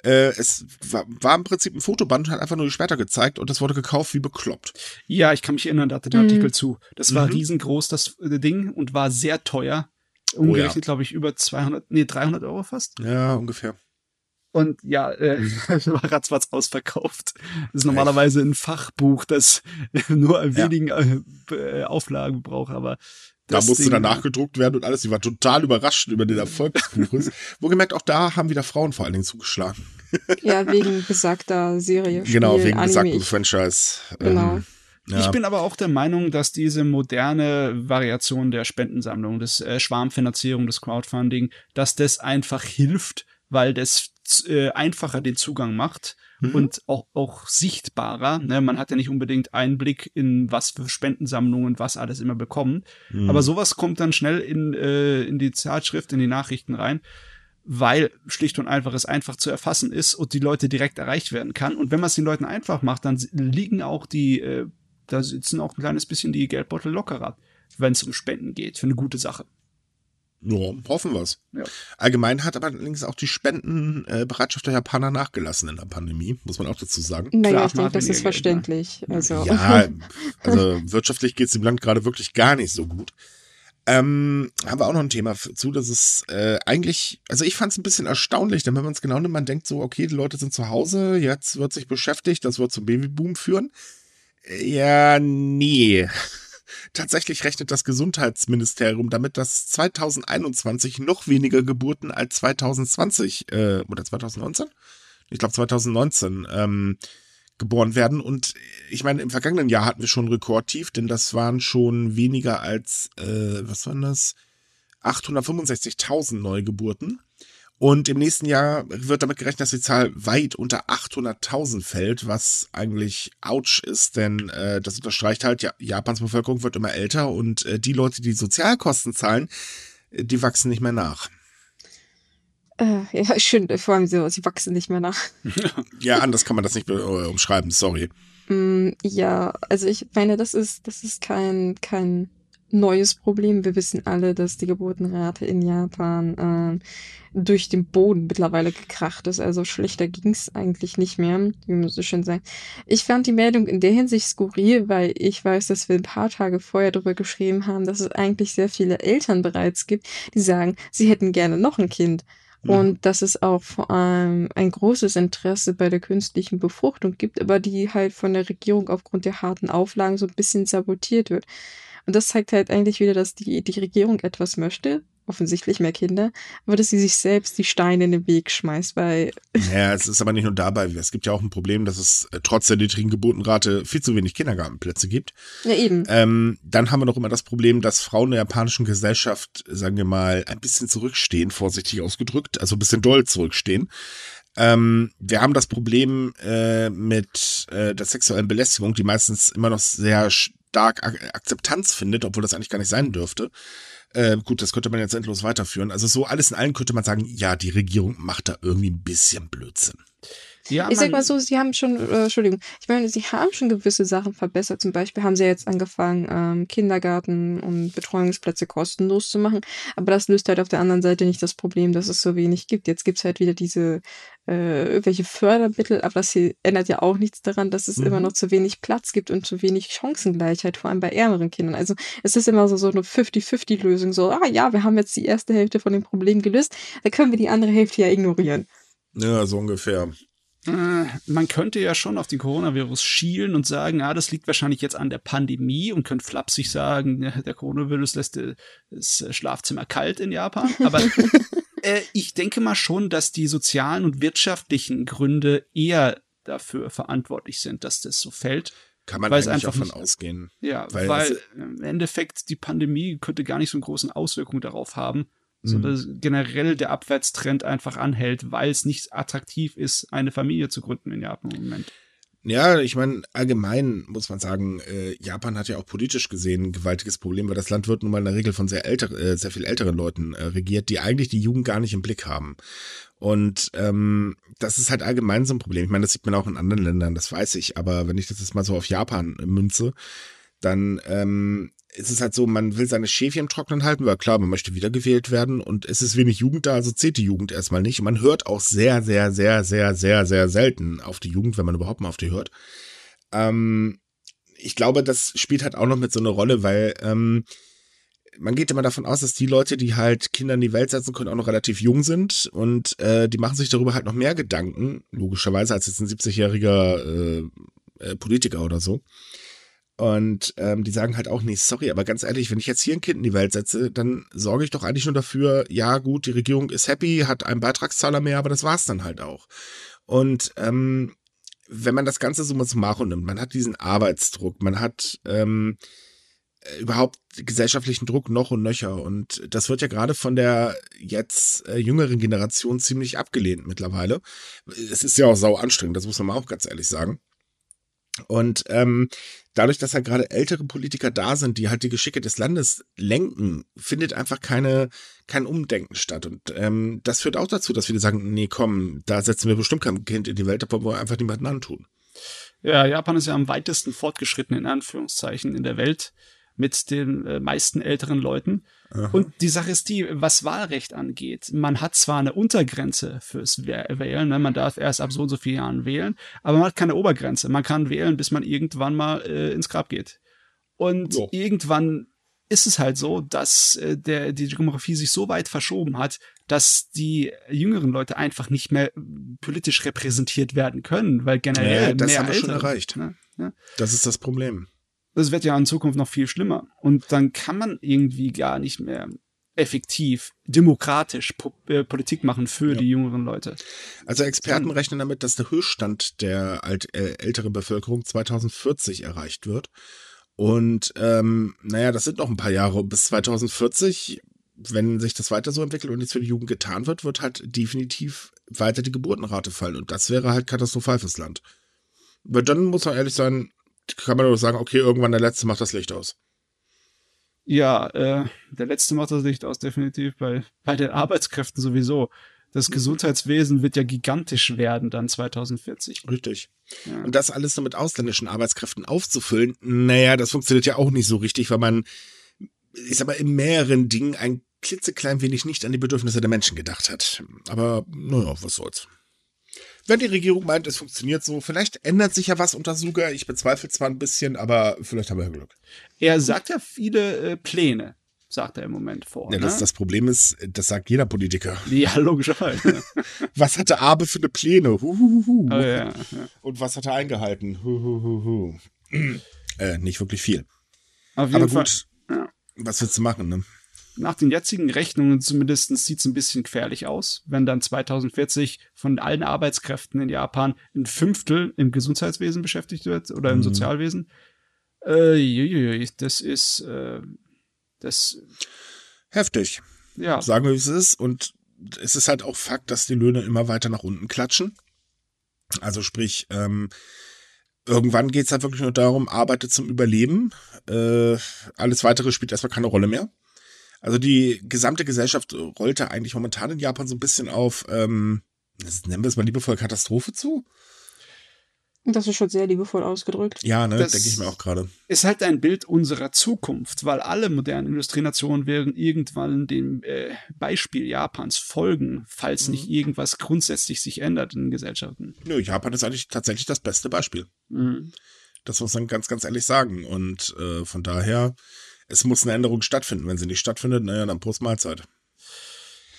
Äh, es war, war, im Prinzip ein Fotoband und hat einfach nur die Schwerter gezeigt und das wurde gekauft wie bekloppt. Ja, ich kann mich erinnern, da hatte der mhm. Artikel zu. Das war mhm. riesengroß, das äh, Ding, und war sehr teuer. Umgerechnet, oh, ja. glaube ich, über 200, nee, 300 Euro fast. Ja, ungefähr. Und ja, äh, war ratzfatz ausverkauft. Das ist normalerweise ein Fachbuch, das nur wenigen ja. äh, Auflagen braucht, aber da musste Ding, dann nachgedruckt werden und alles. Die war total überrascht über den Erfolg des Buches. Wohlgemerkt, auch da haben wieder Frauen vor allen Dingen zugeschlagen. ja, wegen besagter Serie. Genau, Spiel, wegen besagtem Franchise. Genau. Ähm, ja. Ich bin aber auch der Meinung, dass diese moderne Variation der Spendensammlung, des äh, Schwarmfinanzierung, des Crowdfunding, dass das einfach hilft, weil das äh, einfacher den Zugang macht mhm. und auch, auch sichtbarer. Ne? Man hat ja nicht unbedingt Einblick in was für Spendensammlungen, was alles immer bekommen. Mhm. Aber sowas kommt dann schnell in, äh, in die Zeitschrift, in die Nachrichten rein weil schlicht und einfach es einfach zu erfassen ist und die Leute direkt erreicht werden kann. Und wenn man es den Leuten einfach macht, dann liegen auch die äh, da sitzen auch ein kleines bisschen die Geldbeutel lockerer, wenn es um Spenden geht, für eine gute Sache. Ja, hoffen wir's. Ja. Allgemein hat aber allerdings auch die Spendenbereitschaft der Japaner nachgelassen in der Pandemie, muss man auch dazu sagen. Naja, Klar, ich denke, das ist ne? verständlich. Also. Ja, also wirtschaftlich geht es dem Land gerade wirklich gar nicht so gut. Ähm, haben wir auch noch ein Thema zu, dass es äh, eigentlich, also ich fand es ein bisschen erstaunlich, denn wenn man es genau nimmt, man denkt so, okay, die Leute sind zu Hause, jetzt wird sich beschäftigt, das wird zum Babyboom führen. Ja, nee. Tatsächlich rechnet das Gesundheitsministerium damit, dass 2021 noch weniger Geburten als 2020 äh, oder 2019? Ich glaube 2019 ähm, geboren werden. Und ich meine, im vergangenen Jahr hatten wir schon Rekordtief, denn das waren schon weniger als, äh, was waren das? 865.000 Neugeburten. Und im nächsten Jahr wird damit gerechnet, dass die Zahl weit unter 800.000 fällt, was eigentlich ouch ist, denn äh, das unterstreicht halt, ja, Japans Bevölkerung wird immer älter und äh, die Leute, die Sozialkosten zahlen, äh, die wachsen nicht mehr nach. Äh, ja, schön, vor allem so, sie wachsen nicht mehr nach. ja, anders kann man das nicht äh, umschreiben, sorry. Mm, ja, also ich meine, das ist, das ist kein, kein neues Problem. Wir wissen alle, dass die Geburtenrate in Japan äh, durch den Boden mittlerweile gekracht ist. Also schlechter ging es eigentlich nicht mehr, wie man so schön sagt. Ich fand die Meldung in der Hinsicht skurril, weil ich weiß, dass wir ein paar Tage vorher darüber geschrieben haben, dass es eigentlich sehr viele Eltern bereits gibt, die sagen, sie hätten gerne noch ein Kind. Mhm. Und dass es auch vor allem ein großes Interesse bei der künstlichen Befruchtung gibt, aber die halt von der Regierung aufgrund der harten Auflagen so ein bisschen sabotiert wird. Und das zeigt halt eigentlich wieder, dass die, die Regierung etwas möchte, offensichtlich mehr Kinder, aber dass sie sich selbst die Steine in den Weg schmeißt, weil. Ja, es ist aber nicht nur dabei. Es gibt ja auch ein Problem, dass es äh, trotz der niedrigen Geburtenrate viel zu wenig Kindergartenplätze gibt. Ja, eben. Ähm, dann haben wir noch immer das Problem, dass Frauen der japanischen Gesellschaft, sagen wir mal, ein bisschen zurückstehen, vorsichtig ausgedrückt, also ein bisschen doll zurückstehen. Ähm, wir haben das Problem äh, mit äh, der sexuellen Belästigung, die meistens immer noch sehr stark Akzeptanz findet, obwohl das eigentlich gar nicht sein dürfte. Äh, gut, das könnte man jetzt endlos weiterführen. Also so alles in allem könnte man sagen, ja, die Regierung macht da irgendwie ein bisschen Blödsinn. Ich sag mal so, sie haben schon, äh, Entschuldigung, ich meine, sie haben schon gewisse Sachen verbessert. Zum Beispiel haben sie jetzt angefangen, ähm, Kindergarten und Betreuungsplätze kostenlos zu machen. Aber das löst halt auf der anderen Seite nicht das Problem, dass es so wenig gibt. Jetzt gibt's halt wieder diese äh, irgendwelche Fördermittel, aber das hier ändert ja auch nichts daran, dass es mhm. immer noch zu wenig Platz gibt und zu wenig Chancengleichheit, vor allem bei ärmeren Kindern. Also es ist immer so, so eine 50-50-Lösung. So, ah ja, wir haben jetzt die erste Hälfte von dem Problem gelöst, da können wir die andere Hälfte ja ignorieren. Ja, so ungefähr. Äh, man könnte ja schon auf den Coronavirus schielen und sagen, ah, das liegt wahrscheinlich jetzt an der Pandemie und könnte flapsig sagen, der Coronavirus lässt äh, das Schlafzimmer kalt in Japan. Aber äh, ich denke mal schon, dass die sozialen und wirtschaftlichen Gründe eher dafür verantwortlich sind, dass das so fällt. Kann man eigentlich einfach davon ausgehen. Ja, weil, weil im Endeffekt die Pandemie könnte gar nicht so eine große Auswirkung darauf haben, so mhm. dass generell der Abwärtstrend einfach anhält, weil es nicht attraktiv ist, eine Familie zu gründen in Japan im Moment. Ja, ich meine, allgemein muss man sagen, äh, Japan hat ja auch politisch gesehen ein gewaltiges Problem, weil das Land wird nun mal in der Regel von sehr älter, äh, sehr viel älteren Leuten äh, regiert, die eigentlich die Jugend gar nicht im Blick haben. Und ähm, das ist halt allgemein so ein Problem. Ich meine, das sieht man auch in anderen Ländern, das weiß ich, aber wenn ich das jetzt mal so auf Japan münze, dann ähm, es ist halt so, man will seine Schäfchen im Trocknen halten, weil klar, man möchte wiedergewählt werden und es ist wenig Jugend da, also zählt die Jugend erstmal nicht. Man hört auch sehr, sehr, sehr, sehr, sehr, sehr selten auf die Jugend, wenn man überhaupt mal auf die hört. Ähm, ich glaube, das spielt halt auch noch mit so eine Rolle, weil ähm, man geht immer davon aus, dass die Leute, die halt Kinder in die Welt setzen können, auch noch relativ jung sind und äh, die machen sich darüber halt noch mehr Gedanken, logischerweise, als jetzt ein 70-jähriger äh, äh, Politiker oder so. Und ähm, die sagen halt auch, nee, sorry, aber ganz ehrlich, wenn ich jetzt hier ein Kind in die Welt setze, dann sorge ich doch eigentlich nur dafür, ja gut, die Regierung ist happy, hat einen Beitragszahler mehr, aber das war's dann halt auch. Und ähm, wenn man das Ganze so mal zum Macho nimmt, man hat diesen Arbeitsdruck, man hat ähm, überhaupt gesellschaftlichen Druck noch und nöcher. Und das wird ja gerade von der jetzt äh, jüngeren Generation ziemlich abgelehnt mittlerweile. Es ist ja auch sau anstrengend, das muss man mal auch ganz ehrlich sagen. Und ähm, dadurch, dass halt gerade ältere Politiker da sind, die halt die Geschicke des Landes lenken, findet einfach keine, kein Umdenken statt. Und ähm, das führt auch dazu, dass viele sagen, nee, komm, da setzen wir bestimmt kein Kind in die Welt, aber wir einfach niemanden antun. Ja, Japan ist ja am weitesten fortgeschritten, in Anführungszeichen, in der Welt mit den äh, meisten älteren Leuten. Aha. Und die Sache ist die, was Wahlrecht angeht, man hat zwar eine Untergrenze fürs Wählen, ne? man darf erst ab so und so vielen Jahren wählen, aber man hat keine Obergrenze. Man kann wählen, bis man irgendwann mal äh, ins Grab geht. Und so. irgendwann ist es halt so, dass äh, der, die Demografie sich so weit verschoben hat, dass die jüngeren Leute einfach nicht mehr politisch repräsentiert werden können, weil generell ja, das mehr haben wir Ältere, schon erreicht. Ne? Ja. Das ist das Problem das wird ja in Zukunft noch viel schlimmer. Und dann kann man irgendwie gar nicht mehr effektiv, demokratisch po äh, Politik machen für ja. die jüngeren Leute. Also Experten rechnen damit, dass der Höchststand der alt, äh, älteren Bevölkerung 2040 erreicht wird. Und ähm, naja, das sind noch ein paar Jahre bis 2040. Wenn sich das weiter so entwickelt und jetzt für die Jugend getan wird, wird halt definitiv weiter die Geburtenrate fallen. Und das wäre halt katastrophal fürs Land. Weil dann muss man ehrlich sein, kann man doch sagen, okay, irgendwann der Letzte macht das Licht aus. Ja, äh, der Letzte macht das Licht aus, definitiv, bei, bei den Arbeitskräften sowieso. Das Gesundheitswesen wird ja gigantisch werden dann 2040. Richtig. Ja. Und das alles nur mit ausländischen Arbeitskräften aufzufüllen, naja, das funktioniert ja auch nicht so richtig, weil man, ich sag mal, in mehreren Dingen ein klitzeklein wenig nicht an die Bedürfnisse der Menschen gedacht hat. Aber, naja, was soll's. Wenn die Regierung meint, es funktioniert so, vielleicht ändert sich ja was unter Suga. Ich bezweifle zwar ein bisschen, aber vielleicht haben wir Glück. Er sagt ja viele äh, Pläne, sagt er im Moment vor. Ja, ne? das, das Problem ist, das sagt jeder Politiker. Ja, logischerweise. was hatte Abe für eine Pläne? Huhuhu. Oh, ja, ja. Und was hat er eingehalten? Huhuhu. äh, nicht wirklich viel. Auf jeden aber Fall. gut, ja. was willst du machen, ne? Nach den jetzigen Rechnungen zumindest sieht es ein bisschen gefährlich aus, wenn dann 2040 von allen Arbeitskräften in Japan ein Fünftel im Gesundheitswesen beschäftigt wird oder im mhm. Sozialwesen. Äh, das ist äh, das heftig. Ja. Sagen wir, wie es ist. Und es ist halt auch Fakt, dass die Löhne immer weiter nach unten klatschen. Also sprich, ähm, irgendwann geht es halt wirklich nur darum, arbeite zum Überleben. Äh, alles weitere spielt erstmal keine Rolle mehr. Also die gesamte Gesellschaft rollte eigentlich momentan in Japan so ein bisschen auf, ähm, nennen wir es mal liebevoll Katastrophe zu. Das ist schon sehr liebevoll ausgedrückt. Ja, ne, denke ich mir auch gerade. Ist halt ein Bild unserer Zukunft, weil alle modernen Industrienationen werden irgendwann dem äh, Beispiel Japans folgen, falls mhm. nicht irgendwas grundsätzlich sich ändert in den Gesellschaften. Nö, Japan ist eigentlich tatsächlich das beste Beispiel. Mhm. Das muss man ganz, ganz ehrlich sagen. Und äh, von daher es muss eine Änderung stattfinden. Wenn sie nicht stattfindet, naja, dann Prost Mahlzeit.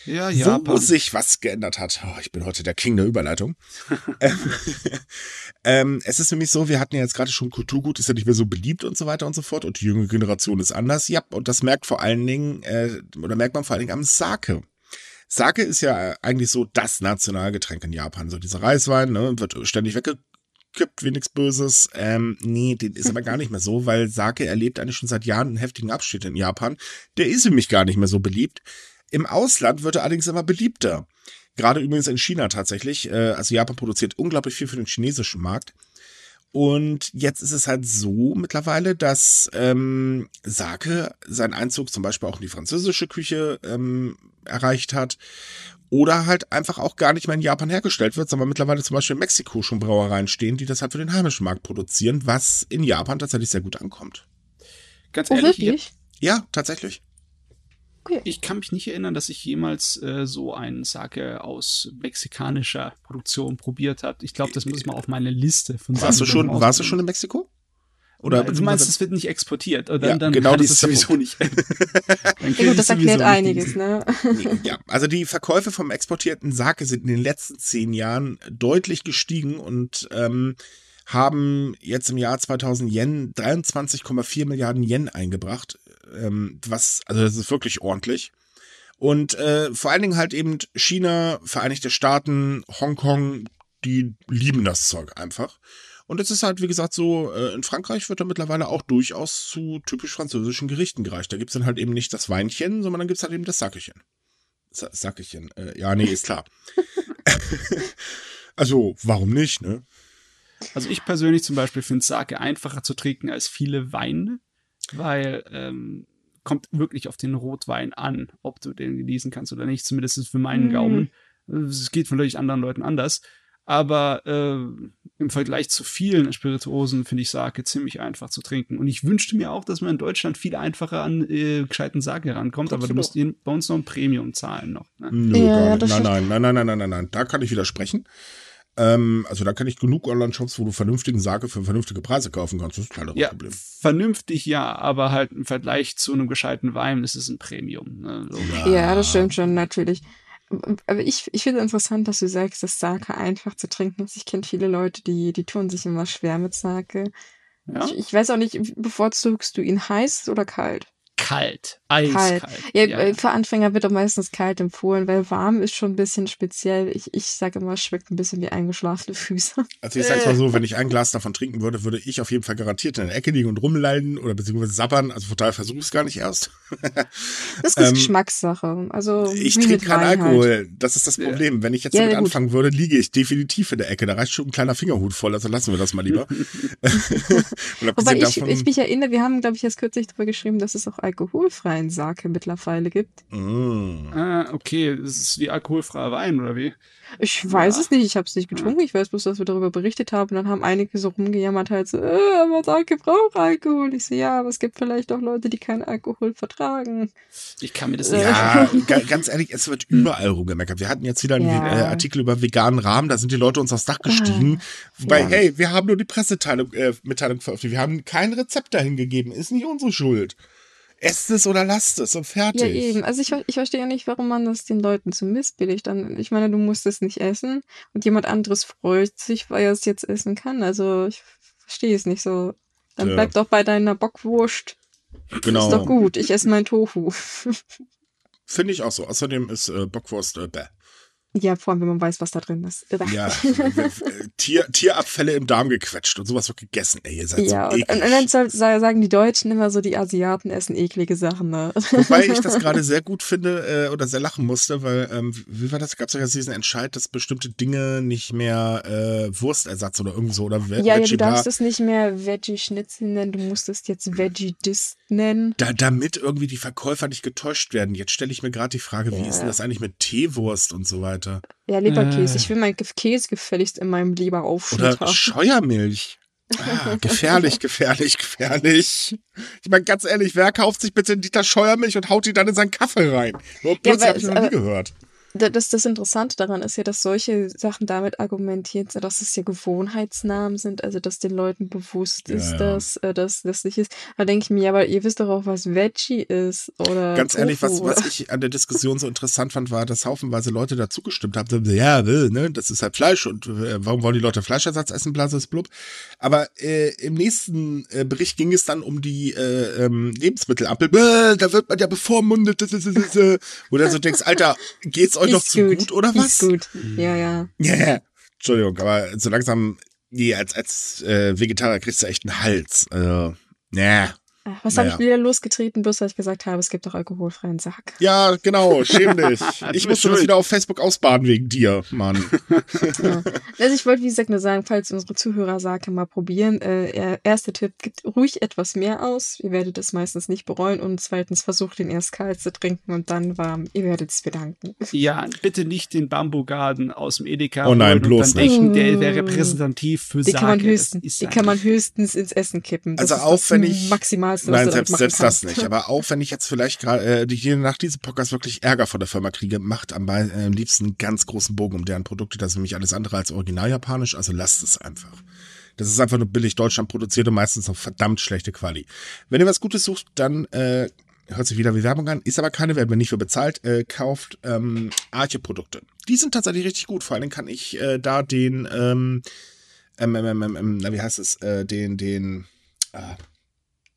Ja, Japan. Wo sich was geändert hat. Oh, ich bin heute der King der Überleitung. ähm, es ist nämlich so, wir hatten ja jetzt gerade schon Kulturgut, ist ja nicht mehr so beliebt und so weiter und so fort. Und die junge Generation ist anders. Ja, und das merkt vor allen Dingen, äh, oder merkt man vor allen Dingen am Sake. Sake ist ja eigentlich so das Nationalgetränk in Japan. So dieser Reiswein, ne, wird ständig wegge gibt wie nichts Böses. Ähm, nee, den ist aber gar nicht mehr so, weil Sake erlebt eigentlich schon seit Jahren einen heftigen Abschied in Japan. Der ist nämlich gar nicht mehr so beliebt. Im Ausland wird er allerdings immer beliebter. Gerade übrigens in China tatsächlich. Äh, also Japan produziert unglaublich viel für den chinesischen Markt. Und jetzt ist es halt so mittlerweile, dass ähm, Sake seinen Einzug zum Beispiel auch in die französische Küche ähm, erreicht hat oder halt einfach auch gar nicht mehr in Japan hergestellt wird, sondern mittlerweile zum Beispiel in Mexiko schon Brauereien stehen, die das halt für den heimischen Markt produzieren, was in Japan tatsächlich sehr gut ankommt. Ganz oh, ehrlich, wirklich? Ja, tatsächlich. Okay. Ich kann mich nicht erinnern, dass ich jemals äh, so einen Sake aus mexikanischer Produktion probiert habe. Ich glaube, das muss ich mal auf meine Liste von Warst du schon, warst du schon in Mexiko? Oder du meinst, es wird nicht exportiert? Dann, ja, dann genau, das ist sowieso nicht. ja, gut, das erklärt einiges, ne? ja, also die Verkäufe vom exportierten Sake sind in den letzten zehn Jahren deutlich gestiegen und ähm, haben jetzt im Jahr 2000 Yen 23,4 Milliarden Yen eingebracht. Ähm, was, also das ist wirklich ordentlich. Und äh, vor allen Dingen halt eben China, Vereinigte Staaten, Hongkong, die lieben das Zeug einfach. Und es ist halt, wie gesagt, so, äh, in Frankreich wird er mittlerweile auch durchaus zu typisch französischen Gerichten gereicht. Da gibt's dann halt eben nicht das Weinchen, sondern dann gibt's halt eben das Sackechen. Sa Sackechen, äh, ja, nee, ist klar. also, warum nicht, ne? Also ich persönlich zum Beispiel finde Sake einfacher zu trinken als viele Weine, weil ähm, kommt wirklich auf den Rotwein an, ob du den genießen kannst oder nicht, zumindest für meinen Mhm. Gaumen. Es geht vielleicht anderen Leuten anders. Aber äh, im Vergleich zu vielen Spirituosen finde ich Sake ziemlich einfach zu trinken. Und ich wünschte mir auch, dass man in Deutschland viel einfacher an äh, gescheiten Sake rankommt, aber du musst ihn- bei uns noch ein Premium zahlen noch. Ne? Nö, Ja, gar ja, nicht. das Nein, nein, nein, nein, nein, nein, nein, nein. Da kann ich widersprechen. Ähm, also da kann ich genug Online-Shops, wo du vernünftigen Sake für vernünftige Preise kaufen kannst. Das ist kein Ja, Problem. vernünftig ja, aber halt im Vergleich zu einem gescheiten Wein ist es ein Premium. Ne? So. Ja, das stimmt schon, natürlich. Aber ich, ich finde interessant, dass du sagst, dass Sake einfach zu trinken ist. Ich kenne viele Leute, die, die tun sich immer schwer mit Sake. Ja? Ich, ich weiß auch nicht, bevorzugst du ihn heiß oder kalt? Kalt, eiskalt. Ja, Ja, äh, ja. für Anfänger wird doch meistens kalt empfohlen, weil warm ist schon ein bisschen speziell. Ich, ich sage immer, es schmeckt ein bisschen wie eingeschlafene Füße. Also ich sag's mal so, wenn ich ein Glas davon trinken würde, würde ich auf jeden Fall garantiert in der Ecke liegen und rumleiden oder beziehungsweise sabbern. Also von daher versuche ich es gar nicht erst. Das ist Ähm, Geschmackssache. Also Ich trinke keinen Alkohol. Halt. Das ist das Ja. Problem. Wenn ich jetzt Ja, damit gut. anfangen würde, liege ich definitiv in der Ecke. Da reicht schon ein kleiner Fingerhut voll. Also lassen wir das mal lieber. Wobei ich, davon- ich mich erinnere, wir haben, glaube ich, erst kürzlich darüber geschrieben, dass es auch alkoholfreien Sake mittlerweile gibt. Mm. Ah, okay, das ist wie alkoholfreier Wein, oder wie? Ich weiß Ja. es nicht, ich habe es nicht getrunken. Ich weiß bloß, dass wir darüber berichtet haben. Und dann haben einige so rumgejammert, halt so, äh, aber Sake braucht Alkohol. Ich so, ja, aber es gibt vielleicht auch Leute, die keinen Alkohol vertragen. Ich kann mir das nicht Ja, ga- ganz ehrlich, es wird überall rumgemeckert. Wir hatten jetzt wieder einen Ja. äh, Artikel über veganen Rahmen, da sind die Leute uns aufs Dach gestiegen. Wobei, ja. hey, wir haben nur die Pressemitteilung äh, veröffentlicht. Wir haben kein Rezept dahin gegeben. Ist nicht unsere Schuld. Esst es oder lasst es und fertig. Ja, eben. Also ich, ich verstehe ja nicht, warum man das den Leuten zu missbilligt. Dann, ich meine, du musst es nicht essen und jemand anderes freut sich, weil er es jetzt essen kann. Also ich verstehe es nicht so. Dann Ja. bleib doch bei deiner Bockwurst. Genau. Ist doch gut. Ich esse mein Tofu. Finde ich auch so. Außerdem ist äh, Bockwurst äh, bäh. Ja, vor allem, wenn man weiß, was da drin ist. Ja, äh, Tier, Tierabfälle im Darm gequetscht und sowas wird gegessen. Ey, ihr seid Ja, so und, eklig. und dann soll, soll- sagen die Deutschen immer so, die Asiaten essen eklige Sachen, ne? Wobei ich das gerade sehr gut finde äh, oder sehr lachen musste, weil, ähm, wie war das? Gab es ja diesen Entscheid, dass bestimmte Dinge nicht mehr äh, Wurstersatz oder irgendwie so oder Ve Ja, ja, Veggie du darfst es nicht mehr Veggie-Schnitzel nennen, du musst es jetzt Veggie-Dist nennen. da, damit irgendwie die Verkäufer nicht getäuscht werden. Jetzt stelle ich mir gerade die Frage, wie Ja. ist denn das eigentlich mit Teewurst und so weiter? Ja, Leberkäse. Äh. Ich will mein Ge- Käse gefälligst in meinem Leberaufschnitt Oder haben. Scheuermilch. Ah, gefährlich, gefährlich, gefährlich. Ich meine, ganz ehrlich, wer kauft sich bitte einen Liter Scheuermilch und haut die dann in seinen Kaffee rein? Nur Blödsinn weil- habe ich noch nie aber- gehört. Da- Das, das Interessante daran ist ja, dass solche Sachen damit argumentiert sind, dass es ja Gewohnheitsnamen sind, also dass den Leuten bewusst Ja, ist, ja. dass äh, das nicht ist. Da denke ich mir, ja, aber ihr wisst doch auch, was Veggie ist oder Ganz ehrlich, was, was ich an der Diskussion so interessant fand, war, dass haufenweise Leute dazu gestimmt haben. Ja, will, ne, das ist halt Fleisch und äh, warum wollen die Leute Fleischersatz essen, blases blub. Aber äh, im nächsten äh, Bericht ging es dann um die äh, ähm, Lebensmittelampel. Da wird man ja bevormundet. Äh. Wo du so denkst, Alter, geht's euch noch Ist zu gut, oder was? Ist gut. Ja, ja. Ja, yeah. Entschuldigung, aber so langsam, nee, als, als äh, Vegetarier kriegst du echt einen Hals. Also, ja. Was habe Naja. ich wieder losgetreten, bloß weil ich gesagt habe, es gibt doch alkoholfreien Sack. Ja, genau, schäm dich. Ich musste das schuld. wieder auf Facebook ausbaden wegen dir, Mann. Ja. Also ich wollte, wie gesagt, nur sagen, falls unsere Zuhörer Sake mal probieren, äh, er- erster Tipp, gibt ruhig etwas mehr aus. Ihr werdet es meistens nicht bereuen. Und zweitens, versucht ihn erst kalt zu trinken und dann warm. Ihr werdet es bedanken. Ja, bitte nicht den Bambugarden aus dem Edeka. Oh nein, und bloß dann nicht. denken, der wäre repräsentativ für Die Sake. kann man, Das höchstens, die kann man höchstens ins Essen kippen. Das Also ist auch das wenn ich- Maximalste, was Nein, selbst, selbst das nicht. Aber auch wenn ich jetzt vielleicht gerade äh, nach diesem Podcast wirklich Ärger von der Firma kriege, macht am, äh, liebsten einen ganz großen Bogen um deren Produkte. Das ist nämlich alles andere als original japanisch. Also lasst es einfach. Das ist einfach nur billig Deutschland produziert und meistens noch verdammt schlechte Quali. Wenn ihr was Gutes sucht, dann äh, hört sich wieder wie Werbung an, ist aber keine, werden wir nicht für bezahlt, äh, kauft ähm, Arche-Produkte. Die sind tatsächlich richtig gut. Vor allen Dingen kann ich äh, da den ähm, ähm, ähm, ähm, ähm, na, wie heißt es, äh, den, den, äh,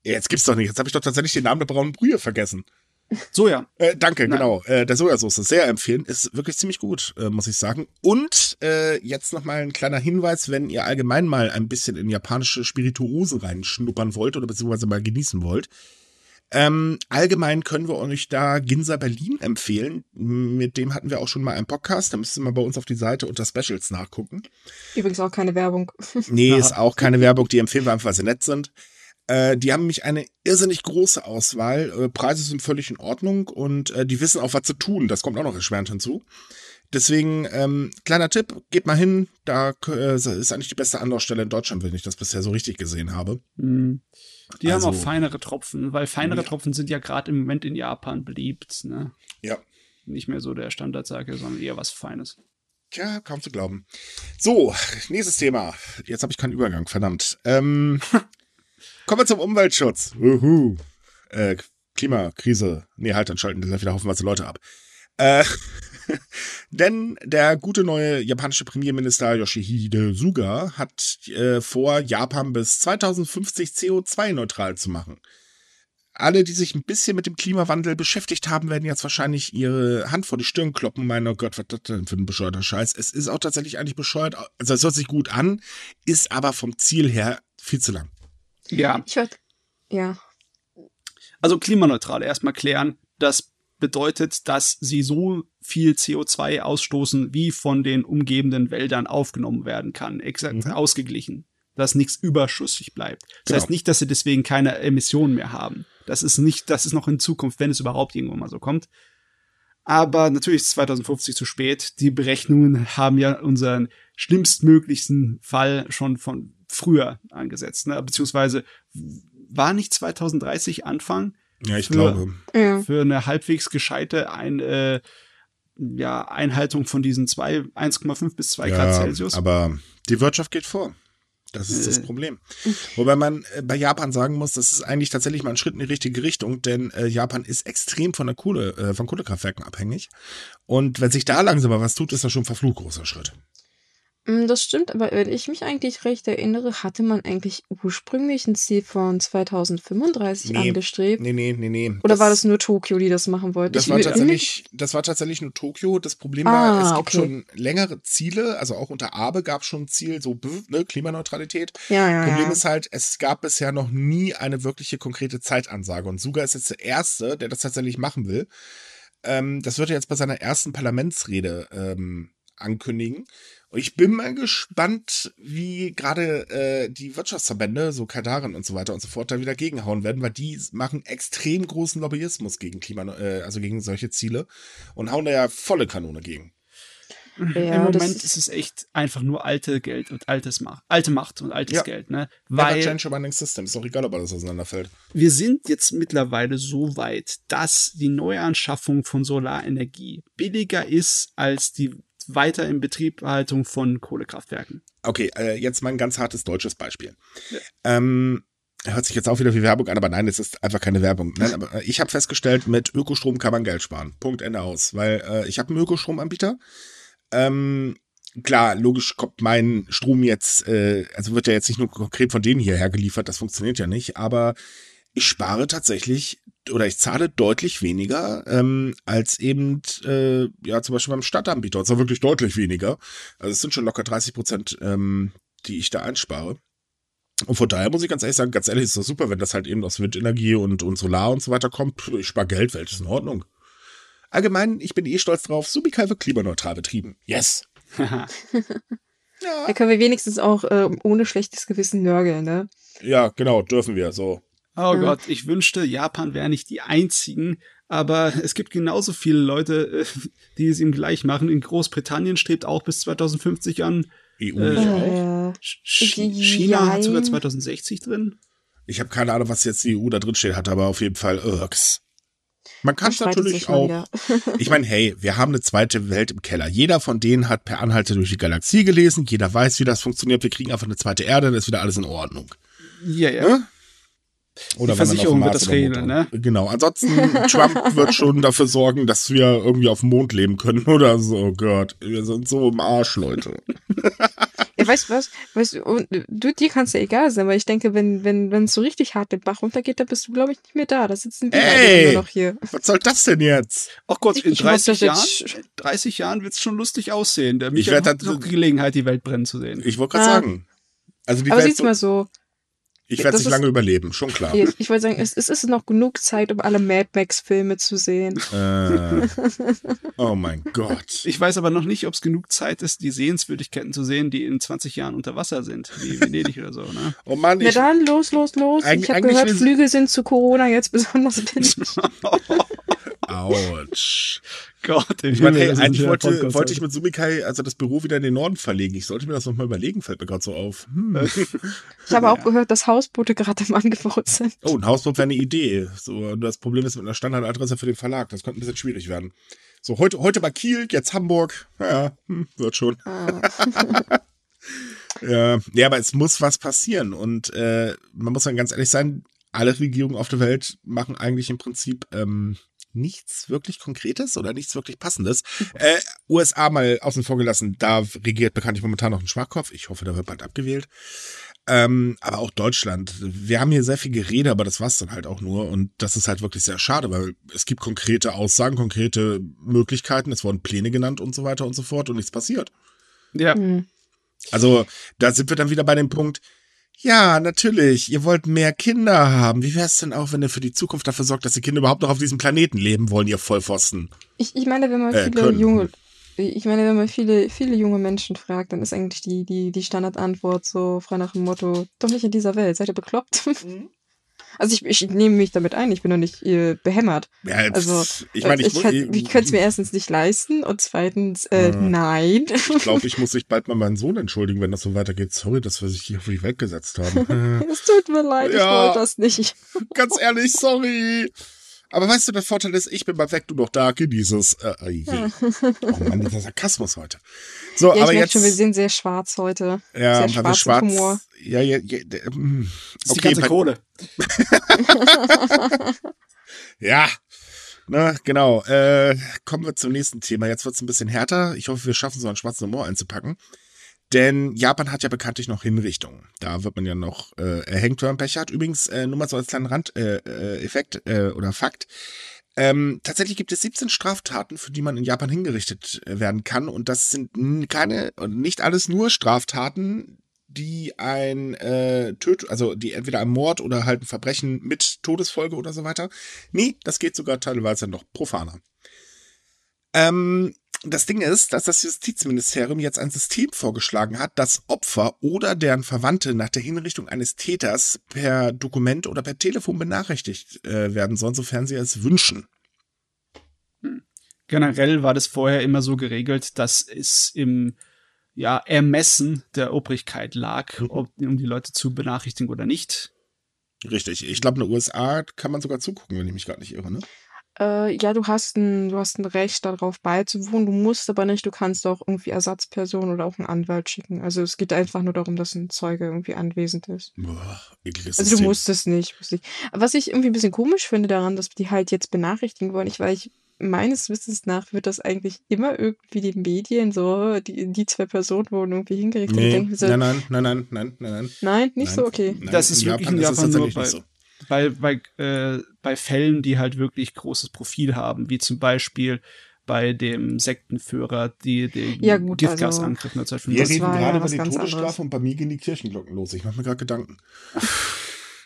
jetzt gibt's doch nicht, jetzt habe ich doch tatsächlich den Namen der braunen Brühe vergessen. Soja. Äh, danke, Nein. genau. Äh, der Sojasauce sehr empfehlen. Ist wirklich ziemlich gut, äh, muss ich sagen. Und äh, jetzt noch mal ein kleiner Hinweis, wenn ihr allgemein mal ein bisschen in japanische Spirituosen reinschnuppern wollt oder beziehungsweise mal genießen wollt. Ähm, allgemein können wir euch da Ginza Berlin empfehlen. Mit dem hatten wir auch schon mal einen Podcast. Da müsst ihr mal bei uns auf die Seite unter Specials nachgucken. Übrigens auch keine Werbung. Nee, ist auch keine Werbung. Die empfehlen wir einfach, weil sie nett sind. Äh, die haben nämlich eine irrsinnig große Auswahl. Äh, Preise sind völlig in Ordnung und äh, die wissen auch, was zu tun. Das kommt auch noch erschwerend hinzu. Deswegen, ähm, kleiner Tipp, geht mal hin. Da äh, ist eigentlich die beste Anlaufstelle in Deutschland, wenn ich das bisher so richtig gesehen habe. Hm. Die Also- haben auch feinere Tropfen, weil feinere Ja. Tropfen sind ja gerade im Moment in Japan beliebt. Ne? Ja. Nicht mehr so der Standardsake, sondern eher was Feines. Tja, kaum zu glauben. So, nächstes Thema. Jetzt habe ich keinen Übergang, verdammt. Ähm, kommen wir zum Umweltschutz. Uhu. Äh, Klimakrise. Nee, halt, dann schalten wir wieder haufenweise Leute ab. Äh, denn der gute neue japanische Premierminister Yoshihide Suga hat äh, vor, Japan bis 2050 CO2-neutral zu machen. Alle, die sich ein bisschen mit dem Klimawandel beschäftigt haben, werden jetzt wahrscheinlich ihre Hand vor die Stirn kloppen meinen, oh Gott, was das denn für ein bescheuerter Scheiß? Es ist auch tatsächlich eigentlich bescheuert. Also es hört sich gut an, ist aber vom Ziel her viel zu lang. Ja, Ich würde, ja. also klimaneutral erstmal klären. Das bedeutet, dass sie so viel CO2 ausstoßen, wie von den umgebenden Wäldern aufgenommen werden kann. Exakt Mhm. ausgeglichen. Dass nichts überschüssig bleibt. Das Genau. heißt nicht, dass sie deswegen keine Emissionen mehr haben. Das ist nicht, das ist noch in Zukunft, wenn es überhaupt irgendwann mal so kommt. Aber natürlich ist 2050 zu spät. Die Berechnungen haben ja unseren schlimmstmöglichsten Fall schon von früher angesetzt. Ne? Beziehungsweise war nicht 2030 Anfang Ja, ich Für- glaube. ja. für eine halbwegs gescheite ein, äh, ja, Einhaltung von diesen zwei, 1,5 bis 2 Grad Celsius. aber die Wirtschaft geht vor. Das ist das Äh. Problem. Wobei man äh, bei Japan sagen muss, das ist eigentlich tatsächlich mal ein Schritt in die richtige Richtung, denn äh, Japan ist extrem von der Kohle, äh, von Kohlekraftwerken abhängig. Und wenn sich da langsam mal was tut, ist das schon ein verflucht großer Schritt. Mm, Das stimmt, aber wenn ich mich eigentlich recht erinnere, hatte man eigentlich ursprünglich ein Ziel von 2035 Nee. angestrebt. Nee, nee, nee, nee. Oder war das nur Tokio, die das machen wollten? Das Ich war tatsächlich, das war tatsächlich nur Tokio. Das Problem Ah, war, es gibt okay. schon längere Ziele, also auch unter Abe gab es schon ein Ziel, so ne, Klimaneutralität. Ja, ja, Problem ja. ist halt, es gab bisher noch nie eine wirkliche konkrete Zeitansage. Und Suga ist jetzt der Erste, der das tatsächlich machen will. Ähm, das wird er jetzt bei seiner ersten Parlamentsrede ähm, ankündigen. Und ich bin mal gespannt, wie gerade äh, die Wirtschaftsverbände, so Kadarin und so weiter und so fort, da wieder gegenhauen werden, weil die machen extrem großen Lobbyismus gegen Klima, äh, also gegen solche Ziele und hauen da ja volle Kanone gegen. Im Ja, das Moment ist- es echt einfach nur alte Geld und altes Macht, alte Macht und altes Ja. Geld, ne? Weil change a running system. Ist doch egal, ob alles auseinanderfällt. wir sind jetzt mittlerweile so weit, dass die Neuanschaffung von Solarenergie billiger ist als die weiter in Betriebhaltung von Kohlekraftwerken. Okay, äh, jetzt mal ein ganz hartes deutsches Beispiel. Ähm, hört sich jetzt auch wieder wie Werbung an, aber nein, es ist einfach keine Werbung. Nein, aber äh, ich habe festgestellt, mit Ökostrom kann man Geld sparen. Punkt, Ende aus. Weil äh, ich habe einen Ökostromanbieter. Ähm, klar, logisch kommt mein Strom jetzt, äh, also wird ja jetzt nicht nur konkret von denen hierher geliefert, das funktioniert ja nicht, aber ich spare tatsächlich oder ich zahle deutlich weniger ähm, als eben, äh, ja, zum Beispiel beim Stadtanbieter. Und zwar wirklich deutlich weniger. Also es sind schon locker 30 Prozent, ähm, die ich da einspare. Und von daher muss ich ganz ehrlich sagen, ganz ehrlich, ist das super, wenn das halt eben aus Windenergie und, und Solar und so weiter kommt. Ich spare Geld, ist in Ordnung. Allgemein, ich bin eh stolz drauf, Subikai wird klimaneutral betrieben. Yes. Ja, Da können wir wenigstens auch äh, ohne schlechtes Gewissen nörgeln, ne? ja, genau, dürfen wir. So. Oh Ja. Gott, ich wünschte, Japan wäre nicht die einzigen, aber es gibt genauso viele Leute, äh, die es ihm gleich machen. In Großbritannien strebt auch bis 2050 an. EU Äh, nicht auch. Ch China hat sogar Jein. 2060 drin. Ich habe keine Ahnung, was jetzt die EU da drin steht hat, aber auf jeden Fall irks. Man kann es natürlich auch. Ich meine, hey, wir haben eine zweite Welt im Keller. Jeder von denen hat per Anhalte durch die Galaxie gelesen. Jeder weiß, wie das funktioniert. Wir kriegen einfach eine zweite Erde, dann ist wieder alles in Ordnung. Ja, ja. Ne? Oder Die Versicherung wird das regeln, ne? Genau. Ansonsten, Trump wird schon dafür sorgen, dass wir irgendwie auf dem Mond leben können oder so. Oh Gott, wir sind so im Arsch, Leute. Ja, weißt du was? Weißt du, und, du, dir kann es ja egal sein, aber ich denke, wenn wenn wenn es so richtig hart den Bach runtergeht, dann bist du, glaube ich, nicht mehr da. Da sitzen wir Ey, immer noch hier. Was soll das denn jetzt? Ach Gott, in Ich- ich muss 30 das Jahren, jetzt- 30 Jahren wird es schon lustig aussehen. Der Ich Michael werd hat das- noch Gelegenheit, die Welt brennen zu sehen. Ich wollte gerade Ah. sagen. Also die Aber Welt, siehst mal so, ich werde ist- lange überleben, schon klar. ich, ich wollte sagen, es, es ist noch genug Zeit, um alle Mad Max-Filme zu sehen. Äh, oh mein Gott. Ich weiß aber noch nicht, ob es genug Zeit ist, die Sehenswürdigkeiten zu sehen, die in 20 Jahren unter Wasser sind, wie Venedig oder so. Ne? Oh Mann, Na ich, dann, los, los, los. Ich habe gehört, Flüge sind zu Corona jetzt besonders billig. ouch. Gott, Ich meine, hey, eigentlich wollte, wollte ich mit Sumikai also das Büro wieder in den Norden verlegen. Ich sollte mir das nochmal überlegen, fällt mir gerade so auf. Hm. Ich habe auch gehört, dass Hausboote gerade im Angebot sind. Oh, ein Hausbau wäre eine Idee. So, das Problem ist mit einer Standardadresse für den Verlag. Das könnte ein bisschen schwierig werden. So, heute, heute war Kiel, jetzt Hamburg. Ja, hm, wird schon. Ah. Ja, ja, aber es muss was passieren. Und äh, man muss dann ganz ehrlich sein, alle Regierungen auf der Welt machen eigentlich im Prinzip ähm, nichts wirklich Konkretes oder nichts wirklich Passendes. Äh, USA mal außen vor gelassen, da regiert bekanntlich momentan noch ein Schwachkopf. Ich hoffe, da wird bald abgewählt. Ähm, aber auch Deutschland. Wir haben hier sehr viel Gerede, aber das war's dann halt auch nur. Und das ist halt wirklich sehr schade, weil es gibt konkrete Aussagen, konkrete Möglichkeiten. Es wurden Pläne genannt und so weiter und so fort und nichts passiert. Ja, Hm. Also, da sind wir dann wieder bei dem Punkt, ja, natürlich, ihr wollt mehr Kinder haben. Wie wär's denn auch, wenn ihr für die Zukunft dafür sorgt, dass die Kinder überhaupt noch auf diesem Planeten leben wollen, ihr Vollpfosten? Ich, ich meine, wenn man Äh, viele können. junge, ich meine, wenn man viele, viele junge Menschen fragt, dann ist eigentlich die, die, die Standardantwort so frei nach dem Motto, doch nicht in dieser Welt, seid ihr bekloppt? Mhm. Also ich, ich nehme mich damit ein, ich bin doch nicht äh, behämmert. Ja, Also, ich meine, ich, ich, kann- ich könnte es mir erstens nicht leisten und zweitens, äh, Hm. nein. ich glaube, ich muss mich bald mal meinen Sohn entschuldigen, wenn das so weitergeht. Sorry, dass wir sich hier auf die Welt gesetzt haben. es tut mir leid, ich Ja. wollte das nicht. Ganz ehrlich, sorry. Aber weißt du, der Vorteil ist, ich bin mal weg, du noch da, genieß es. Äh, äh. Oh Mann, dieser Sarkasmus heute. So, Ja, ich aber merke jetzt. schon, wir sind sehr schwarz heute. ja, sehr weil wir schwarzen schwarz. Humor. Ja, ja, ja. das ist die Okay, ganze Kohle. Ja, na, genau. Äh, kommen wir zum nächsten Thema. Jetzt wird's ein bisschen härter. Ich hoffe, wir schaffen so einen schwarzen Humor einzupacken. Denn Japan hat ja bekanntlich noch Hinrichtungen. Da wird man ja noch äh, erhängt, wenn man Pech hat. Übrigens, äh, nur mal so als kleinen Randeffekt äh, Effekt, äh, oder Fakt. Ähm, tatsächlich gibt es 17 Straftaten, für die man in Japan hingerichtet äh, werden kann. Und das sind keine, und nicht alles nur Straftaten, die ein äh, Töt, also die entweder ein Mord oder halt ein Verbrechen mit Todesfolge oder so weiter. Nee, das geht sogar teilweise noch profaner. Ähm, das Ding ist, dass das Justizministerium jetzt ein System vorgeschlagen hat, dass Opfer oder deren Verwandte nach der Hinrichtung eines Täters per Dokument oder per Telefon benachrichtigt äh, werden sollen, sofern sie es wünschen. Generell war das vorher immer so geregelt, dass es im ja, Ermessen der Obrigkeit lag, Mhm. ob, um die Leute zu benachrichtigen oder nicht. Richtig. Ich glaube, in den USA kann man sogar zugucken, wenn ich mich gerade nicht irre, ne? Äh, ja, du hast ein, du hast ein Recht darauf beizuwohnen, du musst aber nicht, du kannst auch irgendwie Ersatzpersonen oder auch einen Anwalt schicken. Also es geht einfach nur darum, dass ein Zeuge irgendwie anwesend ist. Boah, ekliges Also du musst es nicht, musst nicht. Was ich irgendwie ein bisschen komisch finde daran, dass die halt jetzt benachrichtigen wollen, ich, weil ich meines Wissens nach wird das eigentlich immer irgendwie die Medien so, die, die zwei Personen wurden irgendwie hingerichtet. Nee, und denken so, nein, nein, nein, nein, nein, nein, nein. nein, nicht nein. so, okay. Nein, Das ist wirklich in ist es Japan nur tatsächlich bei, nicht so. Bei, bei, äh, bei Fällen, die halt wirklich großes Profil haben, wie zum Beispiel bei dem Sektenführer, die den Ja, gut, Giftgasangriff Wir 1995. war reden ja gerade über was die Todesstrafe anderes. und bei mir gehen die Kirchenglocken los. Ich mache mir gerade Gedanken.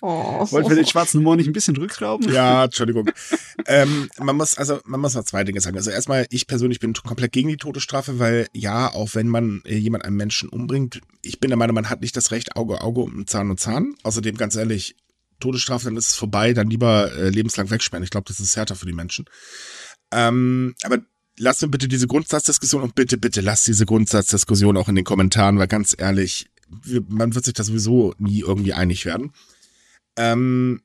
Oh. Wollten wir den schwarzen Humor nicht ein bisschen rückschrauben? Ja, Entschuldigung. ähm, man muss also, man muss mal zwei Dinge sagen. Also erstmal, ich persönlich bin komplett gegen die Todesstrafe, weil ja, auch wenn man äh, jemand einen Menschen umbringt, ich bin der Meinung, man hat nicht das Recht Auge Auge und Zahn und Zahn. Außerdem ganz ehrlich, Todesstrafe, dann ist es vorbei, dann lieber äh, lebenslang wegsperren. Ich glaube, das ist härter für die Menschen. Ähm, aber lass mir bitte diese Grundsatzdiskussion und bitte, bitte lass diese Grundsatzdiskussion auch in den Kommentaren, weil ganz ehrlich, wir, man wird sich da sowieso nie irgendwie einig werden. Ähm,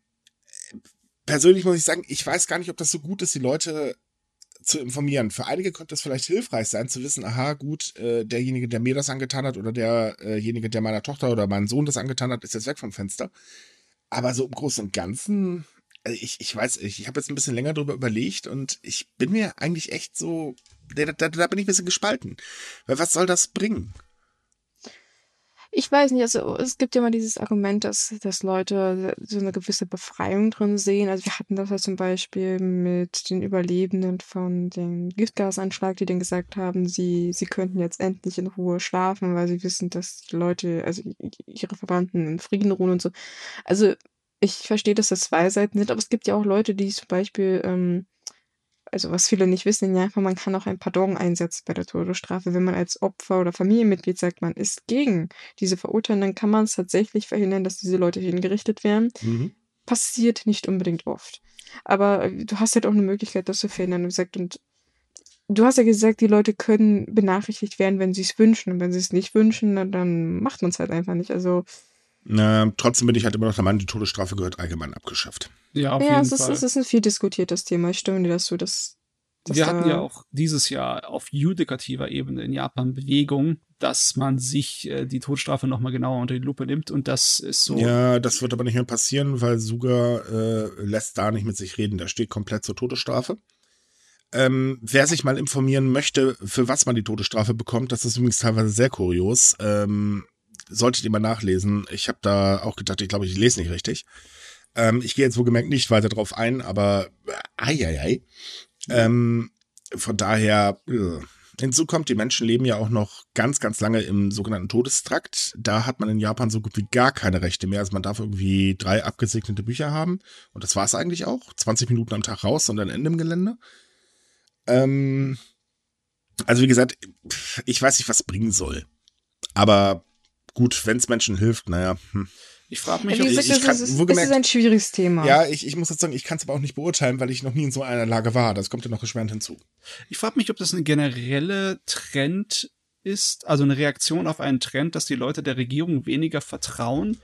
persönlich muss ich sagen, ich weiß gar nicht, ob das so gut ist, die Leute zu informieren. Für einige könnte es vielleicht hilfreich sein, zu wissen, aha, gut, äh, derjenige, der mir das angetan hat oder derjenige, der meiner Tochter oder meinem Sohn das angetan hat, ist jetzt weg vom Fenster. Aber so im Großen und Ganzen, also ich, ich weiß, ich, ich habe jetzt ein bisschen länger drüber überlegt und ich bin mir eigentlich echt so, da, da, da bin ich ein bisschen gespalten. Weil was soll das bringen? Ich weiß nicht, also es gibt ja immer dieses Argument, dass, dass Leute so eine gewisse Befreiung drin sehen. Also wir hatten das ja zum Beispiel mit den Überlebenden von dem Giftgasanschlag, die dann gesagt haben, sie, sie könnten jetzt endlich in Ruhe schlafen, weil sie wissen, dass die Leute, also ihre Verwandten in Frieden ruhen und so. Also ich verstehe, dass das zwei Seiten sind, aber es gibt ja auch Leute, die zum Beispiel ähm, also was viele nicht wissen in Japan, man kann auch ein Pardon einsetzen bei der Todesstrafe. Wenn man als Opfer oder Familienmitglied sagt, man ist gegen diese Verurteilung, dann kann man es tatsächlich verhindern, dass diese Leute hingerichtet werden. Mhm. Passiert nicht unbedingt oft. Aber äh, du hast halt auch eine Möglichkeit, das zu verhindern. Und gesagt, und du hast ja gesagt, die Leute können benachrichtigt werden, wenn sie es wünschen. Und wenn sie es nicht wünschen, dann, dann macht man es halt einfach nicht. Also na, trotzdem bin ich halt immer noch der Meinung, die Todesstrafe gehört allgemein abgeschafft. Ja, auf ja, jeden es Fall. Ja, es ist ein viel diskutiertes Thema. Ich stimme dir dazu, dass. dass Wir hatten ja auch dieses Jahr auf judikativer Ebene in Japan Bewegung, dass man sich äh, die Todesstrafe nochmal genauer unter die Lupe nimmt und das ist so. Ja, das wird aber nicht mehr passieren, weil Suga äh, lässt da nicht mit sich reden. Da steht komplett zur Todesstrafe. Ähm, wer sich mal informieren möchte, für was man die Todesstrafe bekommt, das ist übrigens teilweise sehr kurios. Ähm, solltet ihr mal nachlesen. Ich habe da auch gedacht, ich glaube, ich lese nicht richtig. Ähm, ich gehe jetzt wohlgemerkt nicht weiter drauf ein, aber ei, ei, ei. Ähm, von daher, äh. hinzu kommt, die Menschen leben ja auch noch ganz, ganz lange im sogenannten Todestrakt. Da hat man in Japan so gut wie gar keine Rechte mehr. Also man darf irgendwie drei abgesegnete Bücher haben. Und das war es eigentlich auch. 20 Minuten am Tag raus und dann Ende im Gelände. Ähm, also wie gesagt, ich weiß nicht, was bringen soll. Aber gut, wenn es Menschen hilft, naja. Hm. Ich frage mich, ja, ob ich, ich kann, es, ist, es ist ein schwieriges Thema. Ja, ich, ich muss jetzt sagen, ich kann es aber auch nicht beurteilen, weil ich noch nie in so einer Lage war. Das kommt ja noch erschwerend hinzu. Ich frage mich, ob das eine generelle Trend ist, also eine Reaktion auf einen Trend, dass die Leute der Regierung weniger vertrauen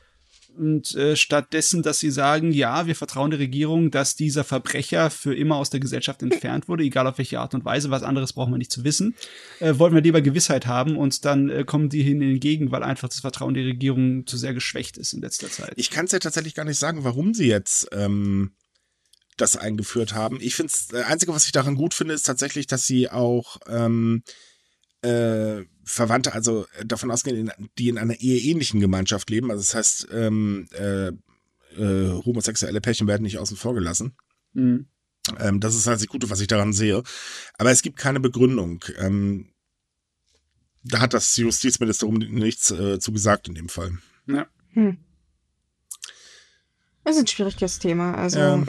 und äh, stattdessen, dass sie sagen, ja, wir vertrauen der Regierung, dass dieser Verbrecher für immer aus der Gesellschaft entfernt wurde, egal auf welche Art und Weise, was anderes brauchen wir nicht zu wissen, äh, wollen wir lieber Gewissheit haben und dann äh, kommen die hin entgegen, weil einfach das Vertrauen der Regierung zu sehr geschwächt ist in letzter Zeit. Ich kann es ja tatsächlich gar nicht sagen, warum sie jetzt ähm, das eingeführt haben. Ich finde das Einzige, was ich daran gut finde, ist tatsächlich, dass sie auch ähm, äh, Verwandte, also äh, davon ausgehen, die in einer eheähnlichen Gemeinschaft leben. Also das heißt, ähm, äh, äh, homosexuelle Pärchen werden nicht außen vor gelassen. Mhm. Ähm, das ist halt das Gute, was ich daran sehe. Aber es gibt keine Begründung. Ähm, da hat das Justizministerium nichts äh, zu gesagt in dem Fall. Ja. Hm. Das ist ein schwieriges Thema. Also ja.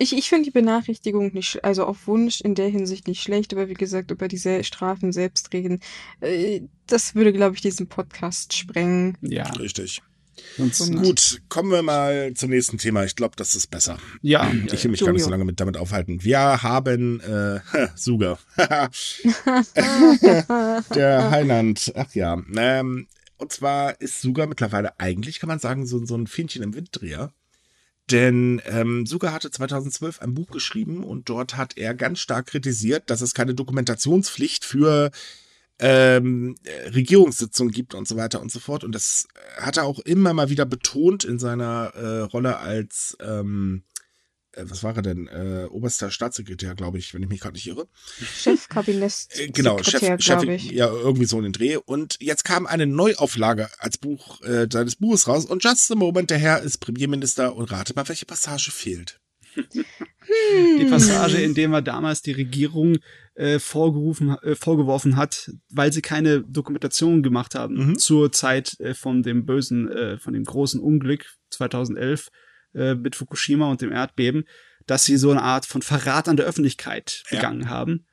ich, ich finde die Benachrichtigung nicht, also auf Wunsch in der Hinsicht nicht schlecht, aber wie gesagt, über diese Strafen selbst reden, äh, das würde, glaube ich, diesen Podcast sprengen. Ja. Richtig. Und Gut, kommen wir mal zum nächsten Thema. Ich glaube, das ist besser. Ja. Ich will mich gar nicht so lange mit, damit aufhalten. Wir haben äh, Suga. Der Heiland. Ach ja. Ähm, und zwar ist Suga mittlerweile eigentlich, kann man sagen, so, so ein Fähnchen im Winddreher. Denn ähm, Suga hatte 2012 ein Buch geschrieben und dort hat er ganz stark kritisiert, dass es keine Dokumentationspflicht für ähm, Regierungssitzungen gibt und so weiter und so fort. Und das hat er auch immer mal wieder betont in seiner äh, Rolle als ähm, äh, was war er denn? Äh, oberster Staatssekretär, glaube ich, wenn ich mich gerade nicht irre. Chefkabinett. Äh, genau, Chef, Chef ja, irgendwie so in den Dreh. Und jetzt kam eine Neuauflage als Buch äh, seines Buches raus und just the moment, der Herr ist Premierminister und rate mal, welche Passage fehlt. die Passage, in der er damals die Regierung äh, vorgerufen, äh, vorgeworfen hat, weil sie keine Dokumentation gemacht haben mhm. zur Zeit äh, von dem bösen, äh, von dem großen Unglück 2011 äh, mit Fukushima und dem Erdbeben, dass sie so eine Art von Verrat an der Öffentlichkeit begangen ja. haben.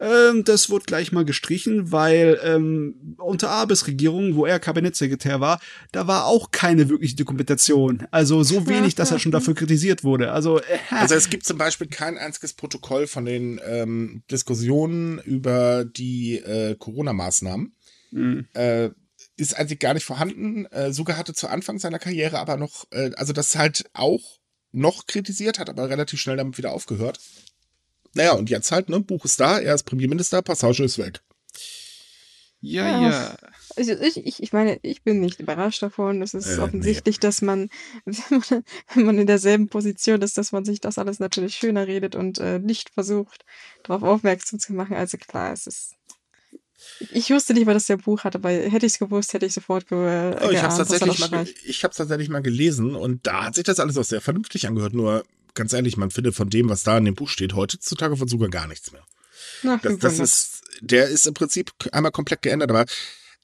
Ähm, das wurde gleich mal gestrichen, weil ähm, unter Abes Regierung, wo er Kabinettssekretär war, da war auch keine wirkliche Dokumentation. Also so wenig, dass er schon dafür kritisiert wurde. Also, äh, also es gibt zum Beispiel kein einziges Protokoll von den ähm, Diskussionen über die äh, Corona-Maßnahmen. Mhm. Äh, ist eigentlich gar nicht vorhanden. Äh, Suga hatte zu Anfang seiner Karriere aber noch, äh, also das halt auch noch kritisiert, hat aber relativ schnell damit wieder aufgehört. Naja, und jetzt halt, ne, Buch ist da, er ist Premierminister, Passage ist weg. Ja, ja. ja. Also ich, ich, ich meine, ich bin nicht überrascht davon. Es ist äh, offensichtlich, nee. dass man wenn, man, wenn man in derselben Position ist, dass man sich das alles natürlich schöner redet und äh, nicht versucht, darauf aufmerksam zu machen. Also klar, es ist Ich wusste nicht, weil das der Buch hat, aber hätte ich es gewusst, hätte ich sofort ge oh, ich habe tatsächlich, mal, tatsächlich mal gelesen und da hat sich das alles auch sehr vernünftig angehört. Nur ganz ehrlich, man findet von dem, was da in dem Buch steht, heutzutage von sogar gar nichts mehr. Na, das, das ist, der ist im Prinzip einmal komplett geändert, aber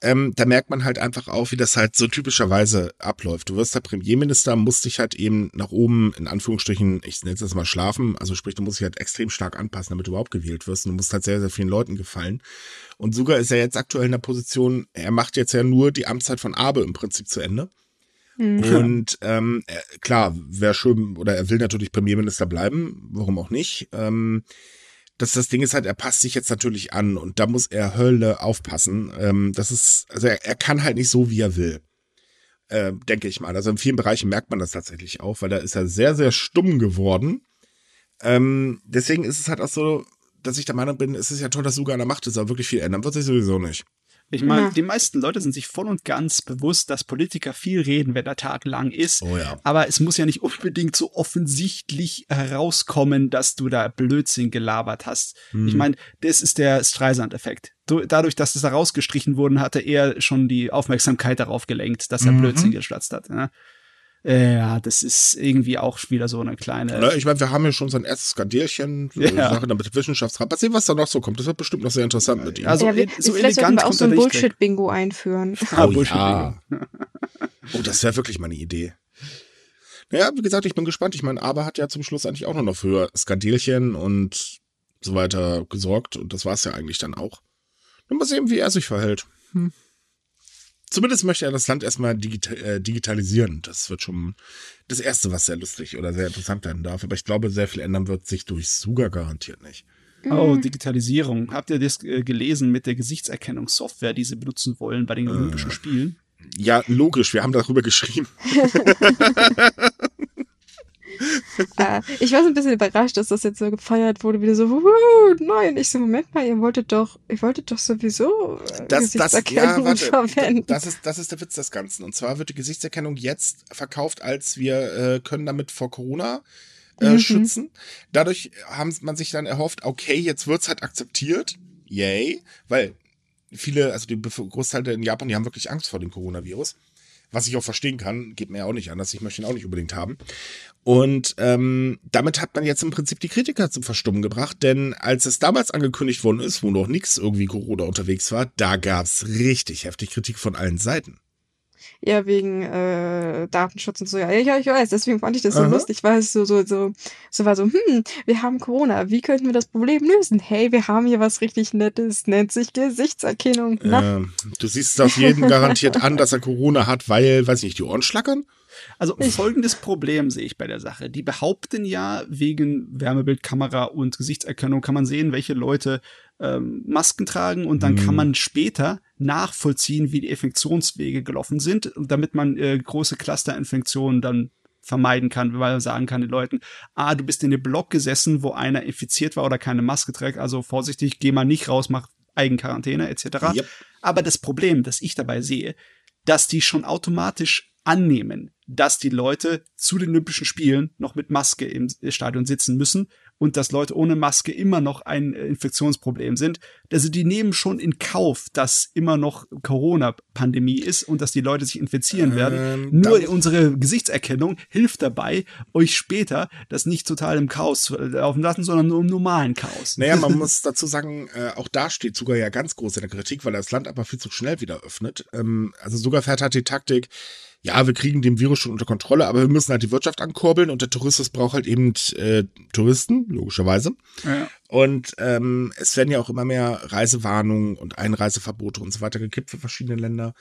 ähm, da merkt man halt einfach auch, wie das halt so typischerweise abläuft. Du wirst der Premierminister, musst dich halt eben nach oben, in Anführungsstrichen, ich nenne es jetzt mal schlafen, also sprich, du musst dich halt extrem stark anpassen, damit du überhaupt gewählt wirst. Und du musst halt sehr, sehr vielen Leuten gefallen. Und sogar ist er jetzt aktuell in der Position, er macht jetzt ja nur die Amtszeit von Abe im Prinzip zu Ende. Mhm. Und ähm, klar, wäre schön, oder er will natürlich Premierminister bleiben, warum auch nicht. Ähm, das, das Ding ist halt, er passt sich jetzt natürlich an und da muss er Hölle aufpassen. Ähm, das ist, also er, er kann halt nicht so, wie er will. Äh, denke ich mal. Also in vielen Bereichen merkt man das tatsächlich auch, weil da ist er sehr, sehr stumm geworden. Ähm, deswegen ist es halt auch so, dass ich der Meinung bin, es ist ja toll, dass Suga an der Macht ist, aber wirklich viel ändern wird sich sowieso nicht. Ich meine, ja. die meisten Leute sind sich voll und ganz bewusst, dass Politiker viel reden, wenn der Tag lang ist. Oh ja. Aber es muss ja nicht unbedingt so offensichtlich herauskommen, dass du da Blödsinn gelabert hast. Hm. Ich meine, das ist der Streisand-Effekt. Dadurch, dass das da rausgestrichen wurde, hatte er schon die Aufmerksamkeit darauf gelenkt, dass er mhm. Blödsinn geschwatzt hat. Ne? Ja, das ist irgendwie auch wieder so eine kleine. Ja, ich meine, wir haben ja schon so ein erstes Skandierchen, so ja. Sache damit Wissenschaftsrat. Mal sehen, was da noch so kommt. Das wird bestimmt noch sehr interessant mit ihm. Also, ja, wir, so vielleicht sollten wir auch so ein Bullshit-Bingo einführen. Oh, oh, ja. oh, das wäre wirklich mal eine Idee. Naja, wie gesagt, ich bin gespannt. Ich meine, Aber hat ja zum Schluss eigentlich auch nur noch für Skandierchen und so weiter gesorgt. Und das war es ja eigentlich dann auch. Dann mal sehen, wie er sich verhält. Hm. Zumindest möchte er das Land erstmal digital, äh, digitalisieren. Das wird schon das Erste, was sehr lustig oder sehr interessant werden darf. Aber ich glaube, sehr viel ändern wird sich durch Suga garantiert nicht. Oh, mhm. Digitalisierung. Habt ihr das äh, gelesen mit der Gesichtserkennungssoftware, die sie benutzen wollen bei den äh, Olympischen Spielen? Ja, logisch. Wir haben darüber geschrieben. äh, ich war so ein bisschen überrascht, dass das jetzt so gefeiert wurde, wieder so, wuhu, nein. Ich so, Moment mal, ihr wolltet doch, ihr wolltet doch sowieso äh, das, Gesichtserkennung das, ja, warte, verwenden. Das ist, das ist der Witz des Ganzen. Und zwar wird die Gesichtserkennung jetzt verkauft, als wir äh, können damit vor Corona äh, mhm. schützen. Dadurch haben man sich dann erhofft, okay, jetzt wird's halt akzeptiert. Yay. Weil viele, also die Großteil in Japan, die haben wirklich Angst vor dem Coronavirus was ich auch verstehen kann, geht mir ja auch nicht anders, ich möchte ihn auch nicht unbedingt haben. Und ähm, damit hat man jetzt im Prinzip die Kritiker zum Verstummen gebracht, denn als es damals angekündigt worden ist, wo noch nichts irgendwie Corona unterwegs war, da gab's richtig heftig Kritik von allen Seiten. Ja, wegen äh, Datenschutz und so. Ja, ja, ich weiß, deswegen fand ich das so Aha. lustig, weil es so, so, so, so war so, hm, wir haben Corona, wie könnten wir das Problem lösen? Hey, wir haben hier was richtig Nettes, nennt sich Gesichtserkennung. Äh, du siehst es auf jeden garantiert an, dass er Corona hat, weil, weiß ich nicht, die Ohren schlackern? Also folgendes Problem sehe ich bei der Sache. Die behaupten ja, wegen Wärmebildkamera und Gesichtserkennung kann man sehen, welche Leute ähm, Masken tragen und dann mhm. kann man später nachvollziehen, wie die Infektionswege gelaufen sind, damit man äh, große Clusterinfektionen dann vermeiden kann, weil man sagen kann den Leuten, ah, du bist in dem Block gesessen, wo einer infiziert war oder keine Maske trägt, also vorsichtig, geh mal nicht raus, mach Eigenquarantäne etc. Yep. Aber das Problem, das ich dabei sehe, dass die schon automatisch annehmen, dass die Leute zu den Olympischen Spielen noch mit Maske im Stadion sitzen müssen und dass Leute ohne Maske immer noch ein äh, Infektionsproblem sind. Also die nehmen schon in Kauf, dass immer noch Corona-Pandemie ist und dass die Leute sich infizieren werden. Ähm, Nur unsere Gesichtserkennung hilft dabei, euch später das nicht total im Chaos zu laufen lassen, sondern nur im normalen Chaos. Naja, man muss dazu sagen, äh, auch da steht sogar ja ganz groß in der Kritik, weil das Land aber viel zu schnell wieder öffnet. Ähm, also sogar fährt hat die Taktik, ja, wir kriegen den Virus schon unter Kontrolle, aber wir müssen halt die Wirtschaft ankurbeln und der Tourismus braucht halt eben äh, Touristen, logischerweise. Ja. Und ähm, es werden ja auch immer mehr Reisewarnungen und Einreiseverbote und so weiter gekippt für verschiedene Länder.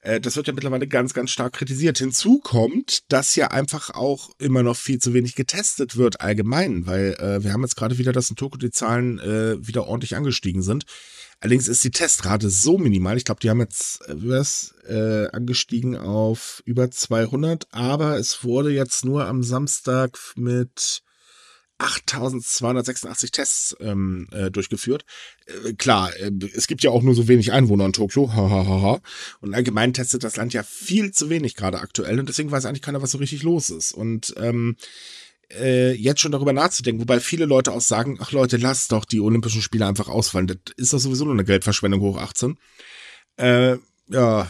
Äh, das wird ja mittlerweile ganz, ganz stark kritisiert. Hinzu kommt, dass ja einfach auch immer noch viel zu wenig getestet wird allgemein, weil äh, wir haben jetzt gerade wieder, dass in Tokio die Zahlen äh, wieder ordentlich angestiegen sind. Allerdings ist die Testrate so minimal. Ich glaube, die haben jetzt äh, was, äh, angestiegen auf über 200, aber es wurde jetzt nur am Samstag mit 8286 Tests ähm, äh, durchgeführt. Äh, klar, äh, es gibt ja auch nur so wenig Einwohner in Tokio. Ha, Und allgemein testet das Land ja viel zu wenig gerade aktuell und deswegen weiß eigentlich keiner, was so richtig los ist. Und ähm, äh, jetzt schon darüber nachzudenken, wobei viele Leute auch sagen, ach Leute, lasst doch die Olympischen Spiele einfach ausfallen. Das ist doch sowieso nur eine Geldverschwendung hoch 18. Äh, ja,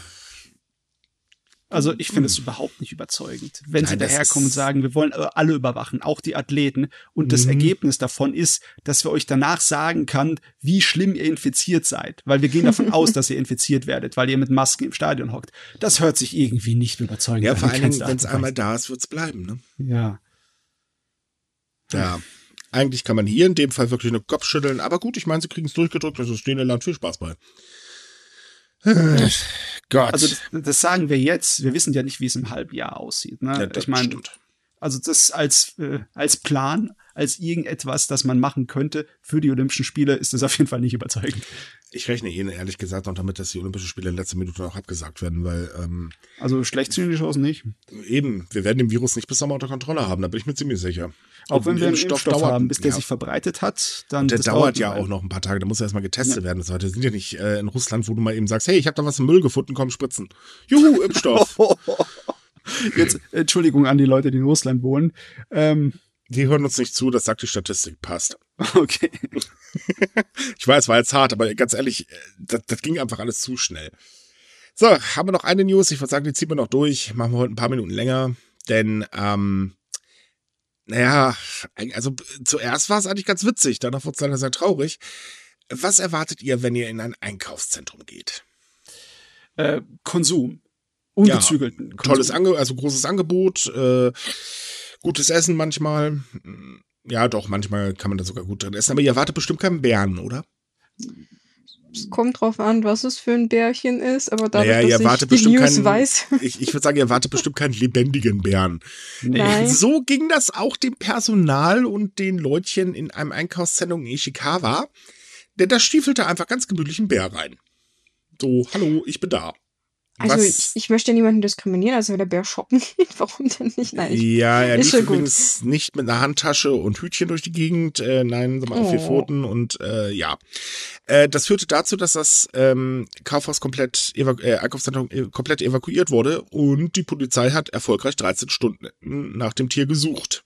also ich finde es hm. überhaupt nicht überzeugend, wenn Nein, sie daherkommen und sagen, wir wollen alle überwachen, auch die Athleten. Und mhm. das Ergebnis davon ist, dass wir euch danach sagen kann, wie schlimm ihr infiziert seid. Weil wir gehen davon aus, dass ihr infiziert werdet, weil ihr mit Masken im Stadion hockt. Das hört sich irgendwie nicht überzeugend an. Ja, vor allem, wenn es einmal da ist, wird es bleiben. Ne? Ja. Ja. Eigentlich kann man hier in dem Fall wirklich nur Kopf schütteln. Aber gut, ich meine, sie kriegen es durchgedrückt. Das ist denen Land viel Spaß bei. Gott. Also das, das, sagen wir jetzt. Wir wissen ja nicht, wie es im halben Jahr aussieht. Ne? Ja, ich meine, also das als äh, als Plan, als irgendetwas, das man machen könnte für die Olympischen Spiele, ist das auf jeden Fall nicht überzeugend. Ich rechne Ihnen ehrlich gesagt noch damit, dass die Olympischen Spiele in letzter Minute noch abgesagt werden, weil ähm, also schlecht sind die Chancen nicht. Eben, wir werden den Virus nicht bis Sommer unter Kontrolle haben, da bin ich mir ziemlich sicher. Auch wenn wir einen Impfstoff, Impfstoff dauert, haben, bis der ja. sich verbreitet hat, dann. Und der dauert ja auch noch ein paar Tage, da muss er erstmal getestet ja. werden. Das heute sind ja nicht äh, in Russland, wo du mal eben sagst, hey, ich habe da was im Müll gefunden, komm spritzen. Juhu, Impfstoff. Jetzt, Entschuldigung an die Leute, die in Russland wohnen. Ähm, die hören uns nicht zu, das sagt die Statistik, passt. Okay. ich weiß, war jetzt hart, aber ganz ehrlich, äh, das, das ging einfach alles zu schnell. So, haben wir noch eine News. Ich würde sagen, die ziehen wir noch durch. Machen wir heute ein paar Minuten länger. Denn, ähm, naja, also zuerst war es eigentlich ganz witzig, danach wurde es leider sehr traurig. Was erwartet ihr, wenn ihr in ein Einkaufszentrum geht? Äh, Konsum. Ungezügelten. Ja, tolles Angebot, also großes Angebot, äh, gutes Essen manchmal. Ja, doch, manchmal kann man da sogar gut drin essen. Aber ihr erwartet bestimmt keinen Bären, oder? Es kommt drauf an, was es für ein Bärchen ist, aber dadurch, naja, dass ich die News keinen, weiß. Ich, ich würde sagen, ihr erwartet bestimmt keinen lebendigen Bären. Nee. So ging das auch dem Personal und den Leutchen in einem Einkaufszentrum in Ishikawa. Denn da stiefelte einfach ganz gemütlich ein Bär rein. So, hallo, ich bin da. Also ich, ich, möchte niemanden diskriminieren, also wenn der Bär shoppen geht, warum denn nicht? Nein, ja, er lief übrigens gut. nicht mit einer Handtasche und Hütchen durch die Gegend, äh, nein, so mal auf vier oh. Pfoten und äh, ja. Äh, das führte dazu, dass das ähm, Kaufhaus komplett, evaku äh, Einkaufszentrum komplett evakuiert wurde und die Polizei hat erfolgreich 13 Stunden nach dem Tier gesucht.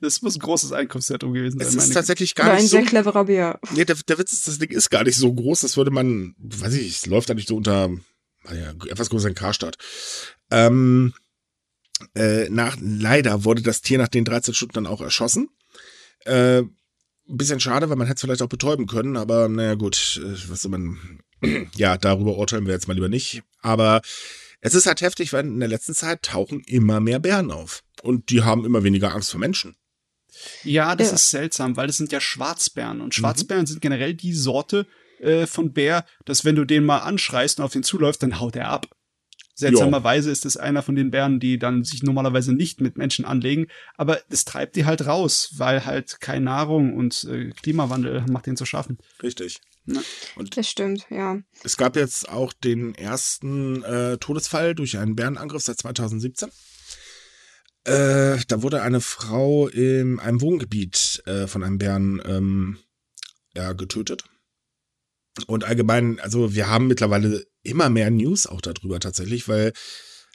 Das muss ein großes Einkaufszentrum gewesen sein. Es ist tatsächlich gar nicht ein so. ein sehr cleverer Bär. Nee, der, der Witz ist, das Ding ist gar nicht so groß. Das würde man, weiß ich, es läuft da nicht so unter ja, etwas größer in Karstadt. Ähm, äh, nach, leider wurde das Tier nach den 13 Stunden dann auch erschossen. Äh, bisschen schade, weil man hätte es vielleicht auch betäuben können, aber naja gut, äh, was soll man, ja, darüber urteilen wir jetzt mal lieber nicht. Aber es ist halt heftig, weil in der letzten Zeit tauchen immer mehr Bären auf. Und die haben immer weniger Angst vor Menschen. Ja, das ja. ist seltsam, weil das sind ja Schwarzbären. Und Schwarzbären mhm. sind generell die Sorte, äh, von Bär, dass wenn du den mal anschreist und auf ihn zuläufst, dann haut er ab. Seltsamerweise ist es einer von den Bären, die dann sich normalerweise nicht mit Menschen anlegen, aber es treibt die halt raus, weil halt keine Nahrung und äh, Klimawandel macht den zu schaffen. Richtig. Ja. Und das stimmt, ja. Es gab jetzt auch den ersten äh, Todesfall durch einen Bärenangriff seit 2017. Äh, da wurde eine Frau in einem Wohngebiet äh, von einem Bären ähm, ja, getötet. Und allgemein, also wir haben mittlerweile immer mehr News auch darüber tatsächlich, weil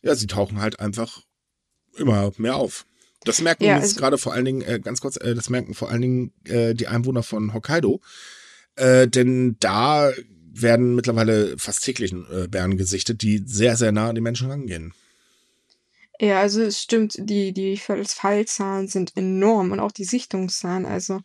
ja, sie tauchen halt einfach immer mehr auf. Das merken ja, jetzt also gerade vor allen Dingen, äh, ganz kurz, äh, das merken vor allen Dingen äh, die Einwohner von Hokkaido. Äh, denn da werden mittlerweile fast täglich äh, Bären gesichtet, die sehr, sehr nah an die Menschen rangehen. Ja, also es stimmt, die, die Fallzahlen sind enorm und auch die Sichtungszahlen. Also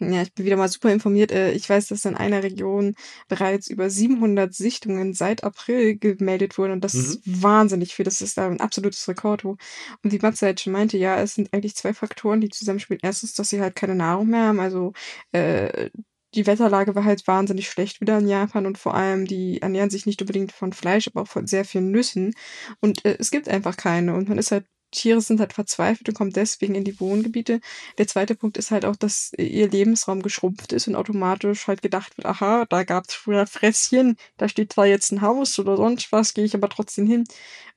ja, ich bin wieder mal super informiert. Äh, ich weiß, dass in einer Region bereits über 700 Sichtungen seit April gemeldet wurden und das mhm. ist wahnsinnig viel. Das ist da ein absolutes Rekord. Und wie Matze halt schon meinte, ja, es sind eigentlich zwei Faktoren, die zusammenspielen. Erstens, dass sie halt keine Nahrung mehr haben. Also äh, die Wetterlage war halt wahnsinnig schlecht wieder in Japan und vor allem, die ernähren sich nicht unbedingt von Fleisch, aber auch von sehr vielen Nüssen. Und äh, es gibt einfach keine. Und man ist halt Tiere sind halt verzweifelt und kommen deswegen in die Wohngebiete. Der zweite Punkt ist halt auch, dass ihr Lebensraum geschrumpft ist und automatisch halt gedacht wird, aha, da gab es früher Fresschen, da steht zwar jetzt ein Haus oder sonst was, gehe ich aber trotzdem hin.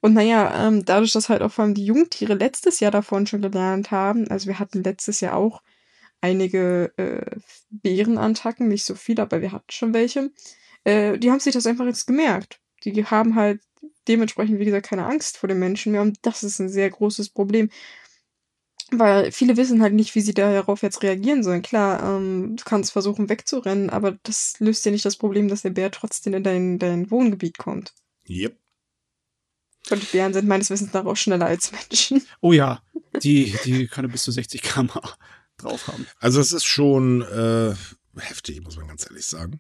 Und naja, ähm, dadurch, dass halt auch vor allem die Jungtiere letztes Jahr davon schon gelernt haben, also wir hatten letztes Jahr auch einige äh, Bärenattacken, nicht so viele, aber wir hatten schon welche, äh, die haben sich das einfach jetzt gemerkt. Die haben halt dementsprechend, wie gesagt, keine Angst vor den Menschen mehr. Und das ist ein sehr großes Problem. Weil viele wissen halt nicht, wie sie darauf jetzt reagieren sollen. Klar, ähm, du kannst versuchen wegzurennen, aber das löst ja nicht das Problem, dass der Bär trotzdem in dein, dein Wohngebiet kommt. Yep. Und die Bären sind meines Wissens nach auch schneller als Menschen. Oh ja, die, die können bis zu 60 km drauf haben. Also es ist schon äh, heftig, muss man ganz ehrlich sagen.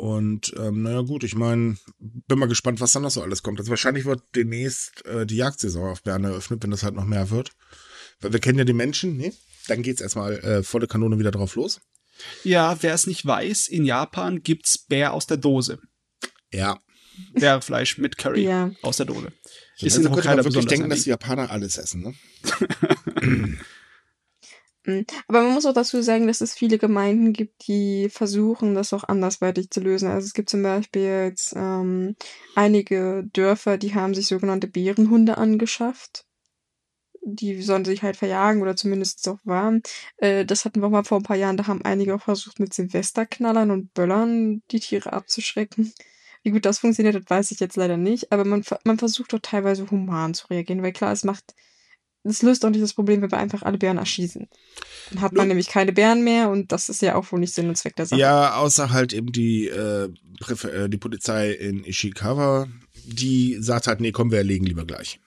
Und ähm, naja gut, ich meine, bin mal gespannt, was dann noch so alles kommt. Also wahrscheinlich wird demnächst äh, die Jagdsaison auf Bären eröffnet, wenn das halt noch mehr wird. Weil wir kennen ja die Menschen, ne? Dann geht's erstmal äh, volle Kanone wieder drauf los. Ja, wer es nicht weiß, in Japan gibt's Bär aus der Dose. Ja. Bärfleisch mit Curry Ja. aus der Dose. Ist Ist also in könnte Hokkaido man wirklich denken, dass die Japaner alles essen, ne? Mm, Aber man muss auch dazu sagen, dass es viele Gemeinden gibt, die versuchen, das auch andersweitig zu lösen. Also es gibt zum Beispiel jetzt ähm, einige Dörfer, die haben sich sogenannte Bärenhunde angeschafft. Die sollen sich halt verjagen oder zumindest auch warm. Äh, das hatten wir mal vor ein paar Jahren. Da haben einige auch versucht, mit Silvesterknallern und Böllern die Tiere abzuschrecken. Wie gut das funktioniert hat, weiß ich jetzt leider nicht. Aber man, man versucht doch teilweise human zu reagieren, weil klar, es macht, es löst doch nicht das Problem, wenn wir einfach alle Bären erschießen. Dann hat man Nun- nämlich keine Bären mehr und das ist ja auch wohl nicht Sinn und Zweck der Sache. Ja, außer halt eben die, äh, äh, die Polizei in Ishikawa, die sagt halt, nee, komm, wir erlegen lieber gleich.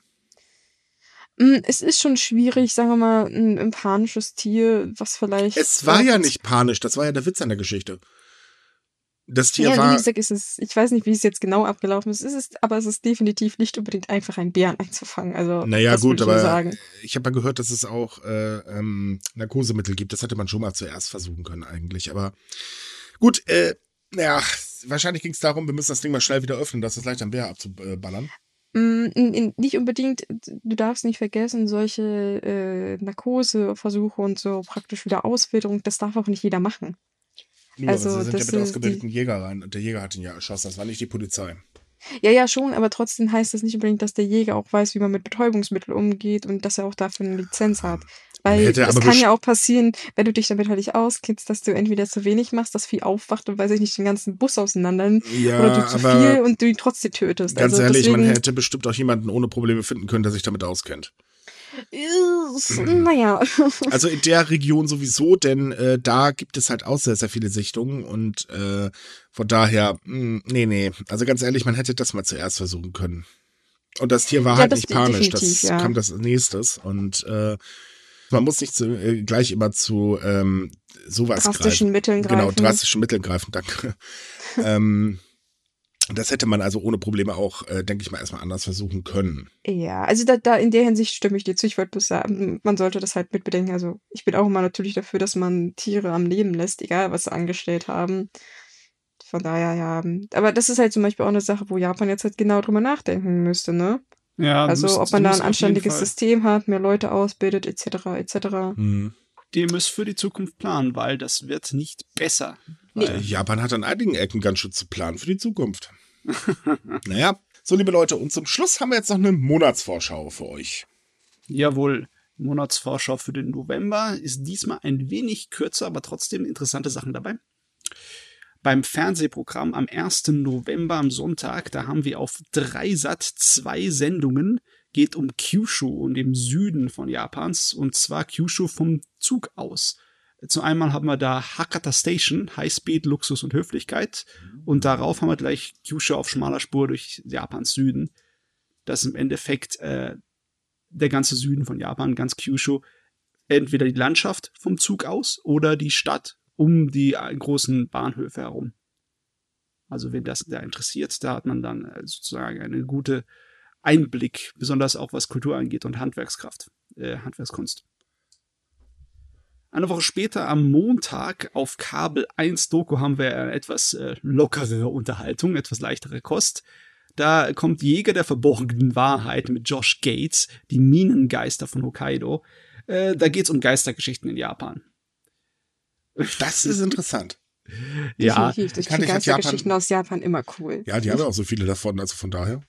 Mm, Es ist schon schwierig, sagen wir mal, ein, ein panisches Tier, was vielleicht. Es war ja nicht panisch, das war ja der Witz an der Geschichte. Das Tier Ja, war. wie gesagt, ist es, ich weiß nicht, wie es jetzt genau abgelaufen ist, es ist, aber es ist definitiv nicht unbedingt einfach, einen Bären einzufangen. Also, Naja, gut, ich aber ich habe ja gehört, dass es auch äh, ähm, Narkosemittel gibt. Das hätte man schon mal zuerst versuchen können, eigentlich. Aber gut, äh, naja, wahrscheinlich ging es darum, wir müssen das Ding mal schnell wieder öffnen, dass es leicht am Bär abzuballern. Mm, in, nicht unbedingt, du darfst nicht vergessen, solche äh, Narkoseversuche und so praktisch wieder Auswilderung, das darf auch nicht jeder machen. Nur, Also, aber sie sind ja mit ausgebildeten Jäger rein und der Jäger hat ihn ja erschossen. Das war nicht die Polizei. Ja, ja, schon, aber trotzdem heißt das nicht unbedingt, dass der Jäger auch weiß, wie man mit Betäubungsmitteln umgeht und dass er auch dafür eine Lizenz hat. Weil es kann ja auch passieren, wenn du dich damit halt nicht auskennst, dass du entweder zu wenig machst, das Vieh aufwacht und weiß ich nicht, den ganzen Bus auseinander Ja, oder du zu viel und du ihn trotzdem tötest. ganz also ehrlich, man deswegen, hätte bestimmt auch jemanden ohne Probleme finden können, der sich damit auskennt. Ist, naja. Also in der Region sowieso, denn äh, da gibt es halt auch sehr, sehr viele Sichtungen und äh, von daher, mh, nee, nee. Also ganz ehrlich, man hätte das mal zuerst versuchen können. Und das Tier war Ja, halt nicht panisch, das ja. kam das nächstes und äh, man muss nicht zu, äh, gleich immer zu ähm, sowas drastischen greifen. Mitteln greifen. Genau, drastischen Mitteln greifen, danke. ähm, das hätte man also ohne Probleme auch, äh, denke ich mal, erstmal anders versuchen können. Ja, also da, da in der Hinsicht stimme ich dir zu. Ich wollte bloß sagen, man sollte das halt mitbedenken. Also ich bin auch immer natürlich dafür, dass man Tiere am Leben lässt, egal was sie angestellt haben. Von daher, ja. Aber das ist halt zum Beispiel auch eine Sache, wo Japan jetzt halt genau drüber nachdenken müsste, ne? Ja, Also müsst- ob man da ein anständiges. System hat, mehr Leute ausbildet, etc., etc. Hm. Ihr müsst für die Zukunft planen, weil das wird nicht besser. Nee. Japan hat an einigen Ecken ganz schön zu planen für die Zukunft. naja, so liebe Leute, und zum Schluss haben wir jetzt noch eine Monatsvorschau für euch. Jawohl, Monatsvorschau für den November ist diesmal ein wenig kürzer, aber trotzdem interessante Sachen dabei. Beim Fernsehprogramm am 1. November am Sonntag, da haben wir auf Dreisat zwei Sendungen. Geht um Kyushu und im Süden von Japans und zwar Kyushu vom Zug aus. Zu einmal haben wir da Hakata Station, Highspeed, Luxus und Höflichkeit. Und darauf haben wir gleich Kyushu auf schmaler Spur durch Japans Süden. Das ist im Endeffekt äh, der ganze Süden von Japan, ganz Kyushu, entweder die Landschaft vom Zug aus oder die Stadt um die äh, großen Bahnhöfe herum. Also wenn das da interessiert, da hat man dann äh, sozusagen einen guten Einblick, besonders auch was Kultur angeht und Handwerkskraft, äh, Handwerkskunst. Eine Woche später am Montag auf Kabel 1 Doku haben wir eine etwas äh, lockere Unterhaltung, etwas leichtere Kost. Da kommt Jäger der verborgenen Wahrheit mit Josh Gates, die Minengeister von Hokkaido. Äh, da geht's um Geistergeschichten in Japan. Das ist interessant. Ja, Definitiv. Ich kann finde ich als Japan- Geistergeschichten aus Japan immer cool. Ja, die haben ja auch so viele davon, also von daher.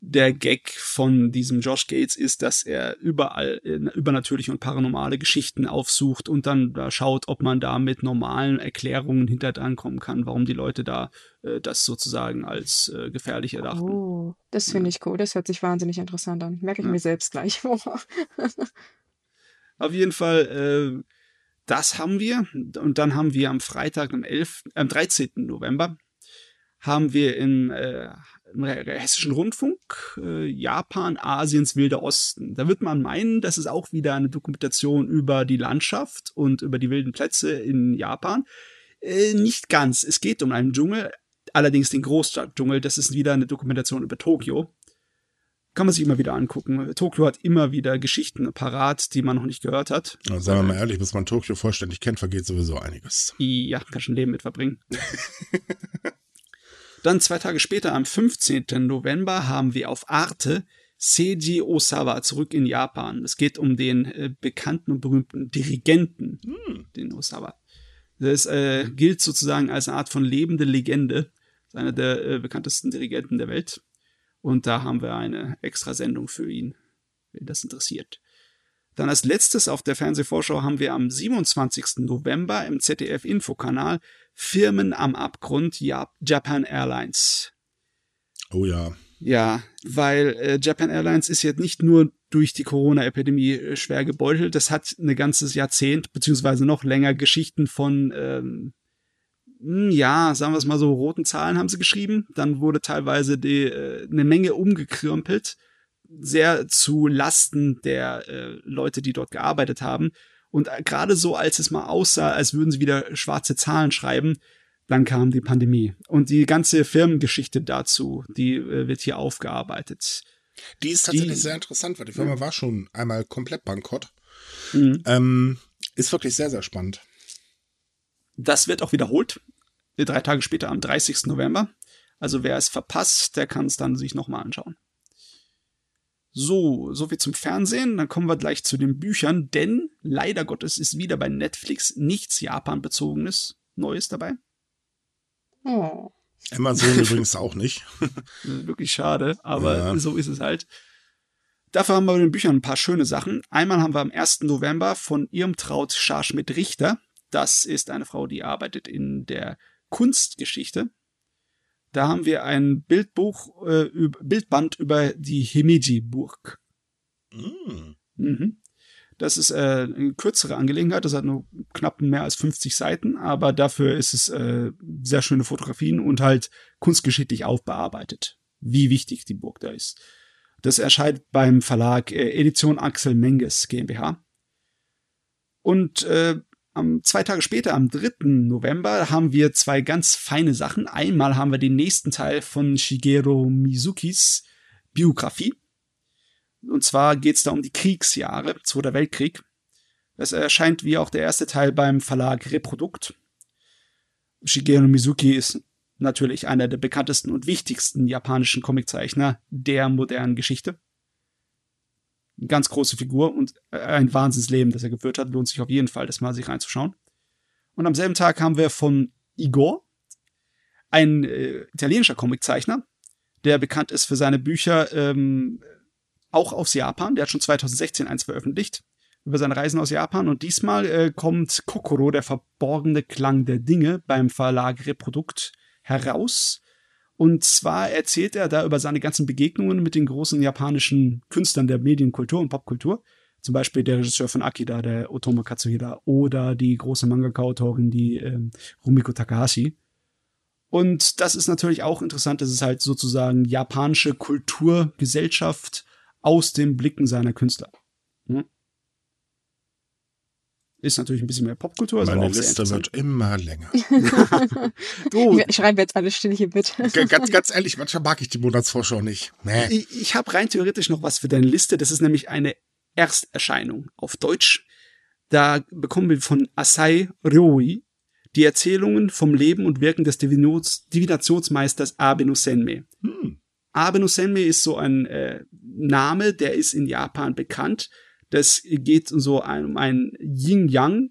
Der Gag von diesem Josh Gates ist, dass er überall äh, übernatürliche und paranormale Geschichten aufsucht und dann da schaut, ob man da mit normalen Erklärungen hinter dran kommen kann, warum die Leute da äh, das sozusagen als äh, gefährlich erdachten. Oh, das finde ich cool. Das hört sich wahnsinnig interessant an. Merke ich Ja. mir selbst gleich. Auf jeden Fall, äh, das haben wir. Und dann haben wir am Freitag, am 11., am 13. November, haben wir im, äh, im Hessischen Rundfunk äh, Japan, Asiens wilder Osten. Da wird man meinen, das ist auch wieder eine Dokumentation über die Landschaft und über die wilden Plätze in Japan. Äh, nicht ganz. Es geht um einen Dschungel, allerdings den Großstadtdschungel. Das ist wieder eine Dokumentation über Tokio. Kann man sich immer wieder angucken. Tokio hat immer wieder Geschichten parat, die man noch nicht gehört hat. Ja, sagen wir mal ehrlich, bis man Tokio vollständig kennt, vergeht sowieso einiges. Ja, kann schon Leben mit verbringen. Dann zwei Tage später, am 15. November, haben wir auf Arte Seiji Osawa zurück in Japan. Es geht um den äh, bekannten und berühmten Dirigenten, hm. den Osawa. Das äh, gilt sozusagen als eine Art von lebende Legende. Das ist einer der äh, bekanntesten Dirigenten der Welt. Und da haben wir eine extra Sendung für ihn, wenn das interessiert. Dann als letztes auf der Fernsehvorschau haben wir am 27. November im ZDF Infokanal Firmen am Abgrund Japan Airlines. Oh ja. Ja, weil äh, Japan Airlines ist jetzt nicht nur durch die Corona-Epidemie äh, schwer gebeutelt, das hat ein ganzes Jahrzehnt, beziehungsweise noch länger Geschichten von, ähm, hm, ja, sagen wir es mal so, roten Zahlen haben sie geschrieben. Dann wurde teilweise die, äh, eine Menge umgekrümpelt, sehr zu Lasten der äh, Leute, die dort gearbeitet haben. Und gerade so, als es mal aussah, als würden sie wieder schwarze Zahlen schreiben, dann kam die Pandemie. Und die ganze Firmengeschichte dazu, die äh, wird hier aufgearbeitet. Die ist tatsächlich die, sehr interessant, weil die Firma ja. war schon einmal komplett bankrott. Mhm. Ähm, ist wirklich sehr, sehr spannend. Das wird auch wiederholt. Drei Tage später am 30. November. Also wer es verpasst, der kann es dann sich nochmal anschauen. So, so viel zum Fernsehen. Dann kommen wir gleich zu den Büchern, denn leider Gottes ist wieder bei Netflix nichts Japan-bezogenes Neues dabei. Oh. Amazon übrigens auch nicht. Wirklich schade, aber ja. so ist es halt. Dafür haben wir bei den Büchern ein paar schöne Sachen. Einmal haben wir am 1. November von Irmtraut Scharschmidt-Richter. Das ist eine Frau, die arbeitet in der Kunstgeschichte. Da haben wir ein Bildbuch, äh, Bildband über die Himeji-Burg. Mm. Mhm. Das ist äh, eine kürzere Angelegenheit, das hat nur knapp mehr als 50 Seiten, aber dafür ist es äh, sehr schöne Fotografien und halt kunstgeschichtlich aufbearbeitet, wie wichtig die Burg da ist. Das erscheint beim Verlag äh, Edition Axel Menges GmbH. Und äh, am, zwei Tage später, am 3. November, haben wir zwei ganz feine Sachen. Einmal haben wir den nächsten Teil von Shigeru Mizukis Biografie. Und zwar geht es da um die Kriegsjahre, Zweiter Weltkrieg. Es erscheint wie auch der erste Teil beim Verlag Reprodukt. Shigeru Mizuki ist natürlich einer der bekanntesten und wichtigsten japanischen Comiczeichner der modernen Geschichte. Ganz große Figur und ein Wahnsinnsleben, das er geführt hat. Lohnt sich auf jeden Fall, das mal sich reinzuschauen. Und am selben Tag haben wir von Igor, ein äh, italienischer Comiczeichner, der bekannt ist für seine Bücher ähm, auch aus Japan. Der hat schon 2016 eins veröffentlicht über seine Reisen aus Japan. Und diesmal äh, kommt Kokoro, der verborgene Klang der Dinge, beim Verlag Reprodukt heraus. Und zwar erzählt er da über seine ganzen Begegnungen mit den großen japanischen Künstlern der Medienkultur und Popkultur. Zum Beispiel der Regisseur von Akira, der Otomo Katsuhira, oder die große Mangaka-Autorin, die ähm, Rumiko Takahashi. Und das ist natürlich auch interessant, das ist halt sozusagen japanische Kultur, Gesellschaft aus den Blicken seiner Künstler. Hm? Ist natürlich ein bisschen mehr Popkultur. Meine Liste wird immer länger. du. Schreiben wir jetzt alle still hier bitte. ganz, ganz ehrlich, manchmal mag ich die Monatsvorschau nicht. Nee. Ich, ich habe rein theoretisch noch was für deine Liste. Das ist nämlich eine Ersterscheinung auf Deutsch. Da bekommen wir von Asai Ryoi die Erzählungen vom Leben und Wirken des Divinationsmeisters Abeno Senmei. Hm. Abeno Senmei ist so ein äh, Name, der ist in Japan bekannt. Das geht so um einen Yin-Yang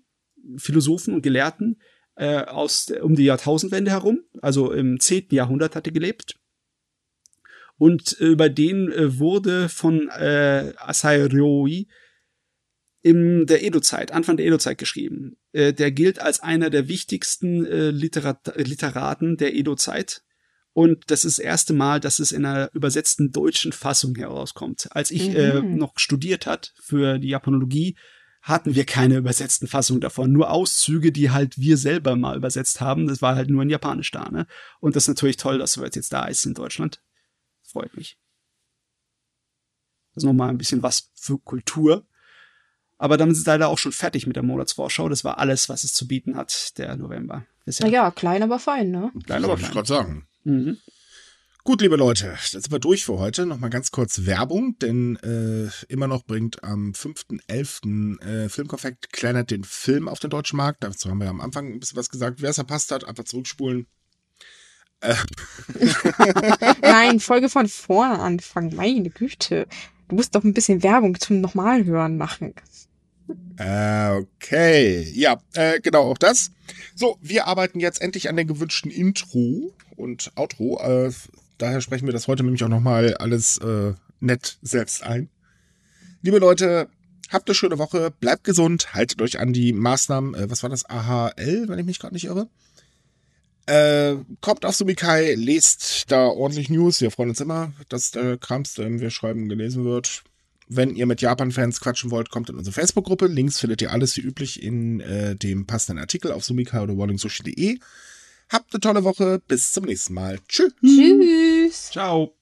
Philosophen und Gelehrten äh, aus um die Jahrtausendwende herum, also im 10. Jahrhundert hat er gelebt. Und über den äh, wurde von äh, Asai Ryoi in der Edo-Zeit, Anfang der Edo-Zeit geschrieben. Äh, der gilt als einer der wichtigsten äh, Literat Literaten der Edo-Zeit. Und das ist das erste Mal, dass es in einer übersetzten deutschen Fassung herauskommt. Als ich äh, mhm. äh, noch studiert hat für die Japanologie, hatten wir keine übersetzten Fassungen davon, nur Auszüge, die halt wir selber mal übersetzt haben. Das war halt nur in Japanisch da, ne? Und das ist natürlich toll, dass sowas jetzt da ist in Deutschland. Freut mich. Das ist nochmal ein bisschen was für Kultur. Aber dann ist es leider auch schon fertig mit der Monatsvorschau. Das war alles, was es zu bieten hat, der November. Ist ja, ja klein, aber fein, ne? Klein, aber fein. Ich gerade sagen. Mhm. Gut, liebe Leute, dann sind wir durch für heute. Nochmal ganz kurz Werbung, denn äh, immer noch bringt am 5.11. Äh, Filmkonfekt Kleinert den Film auf den deutschen Markt. Dazu haben wir am Anfang ein bisschen was gesagt. Wer es verpasst hat, einfach zurückspulen. Äh. Nein, Folge von vorne anfangen. Meine Güte. Du musst doch ein bisschen Werbung zum Nochmalhören machen. Äh, okay. Ja, äh, genau auch das. So, wir arbeiten jetzt endlich an der gewünschten Intro und Outro. Äh, Daher sprechen wir das heute nämlich auch nochmal alles äh, nett selbst ein. Liebe Leute, habt eine schöne Woche, bleibt gesund, haltet euch an die Maßnahmen, äh, was war das, AHL, wenn ich mich gerade nicht irre. Äh, kommt auf Sumikai, lest da ordentlich News. Wir freuen uns immer, dass der Krams, den wir schreiben, gelesen wird. Wenn ihr mit Japan-Fans quatschen wollt, kommt in unsere Facebook-Gruppe. Links findet ihr alles wie üblich in äh, dem passenden Artikel auf sumikai oder wallingsushi.de. Habt eine tolle Woche. Bis zum nächsten Mal. Tschüss. Tschüss. Ciao.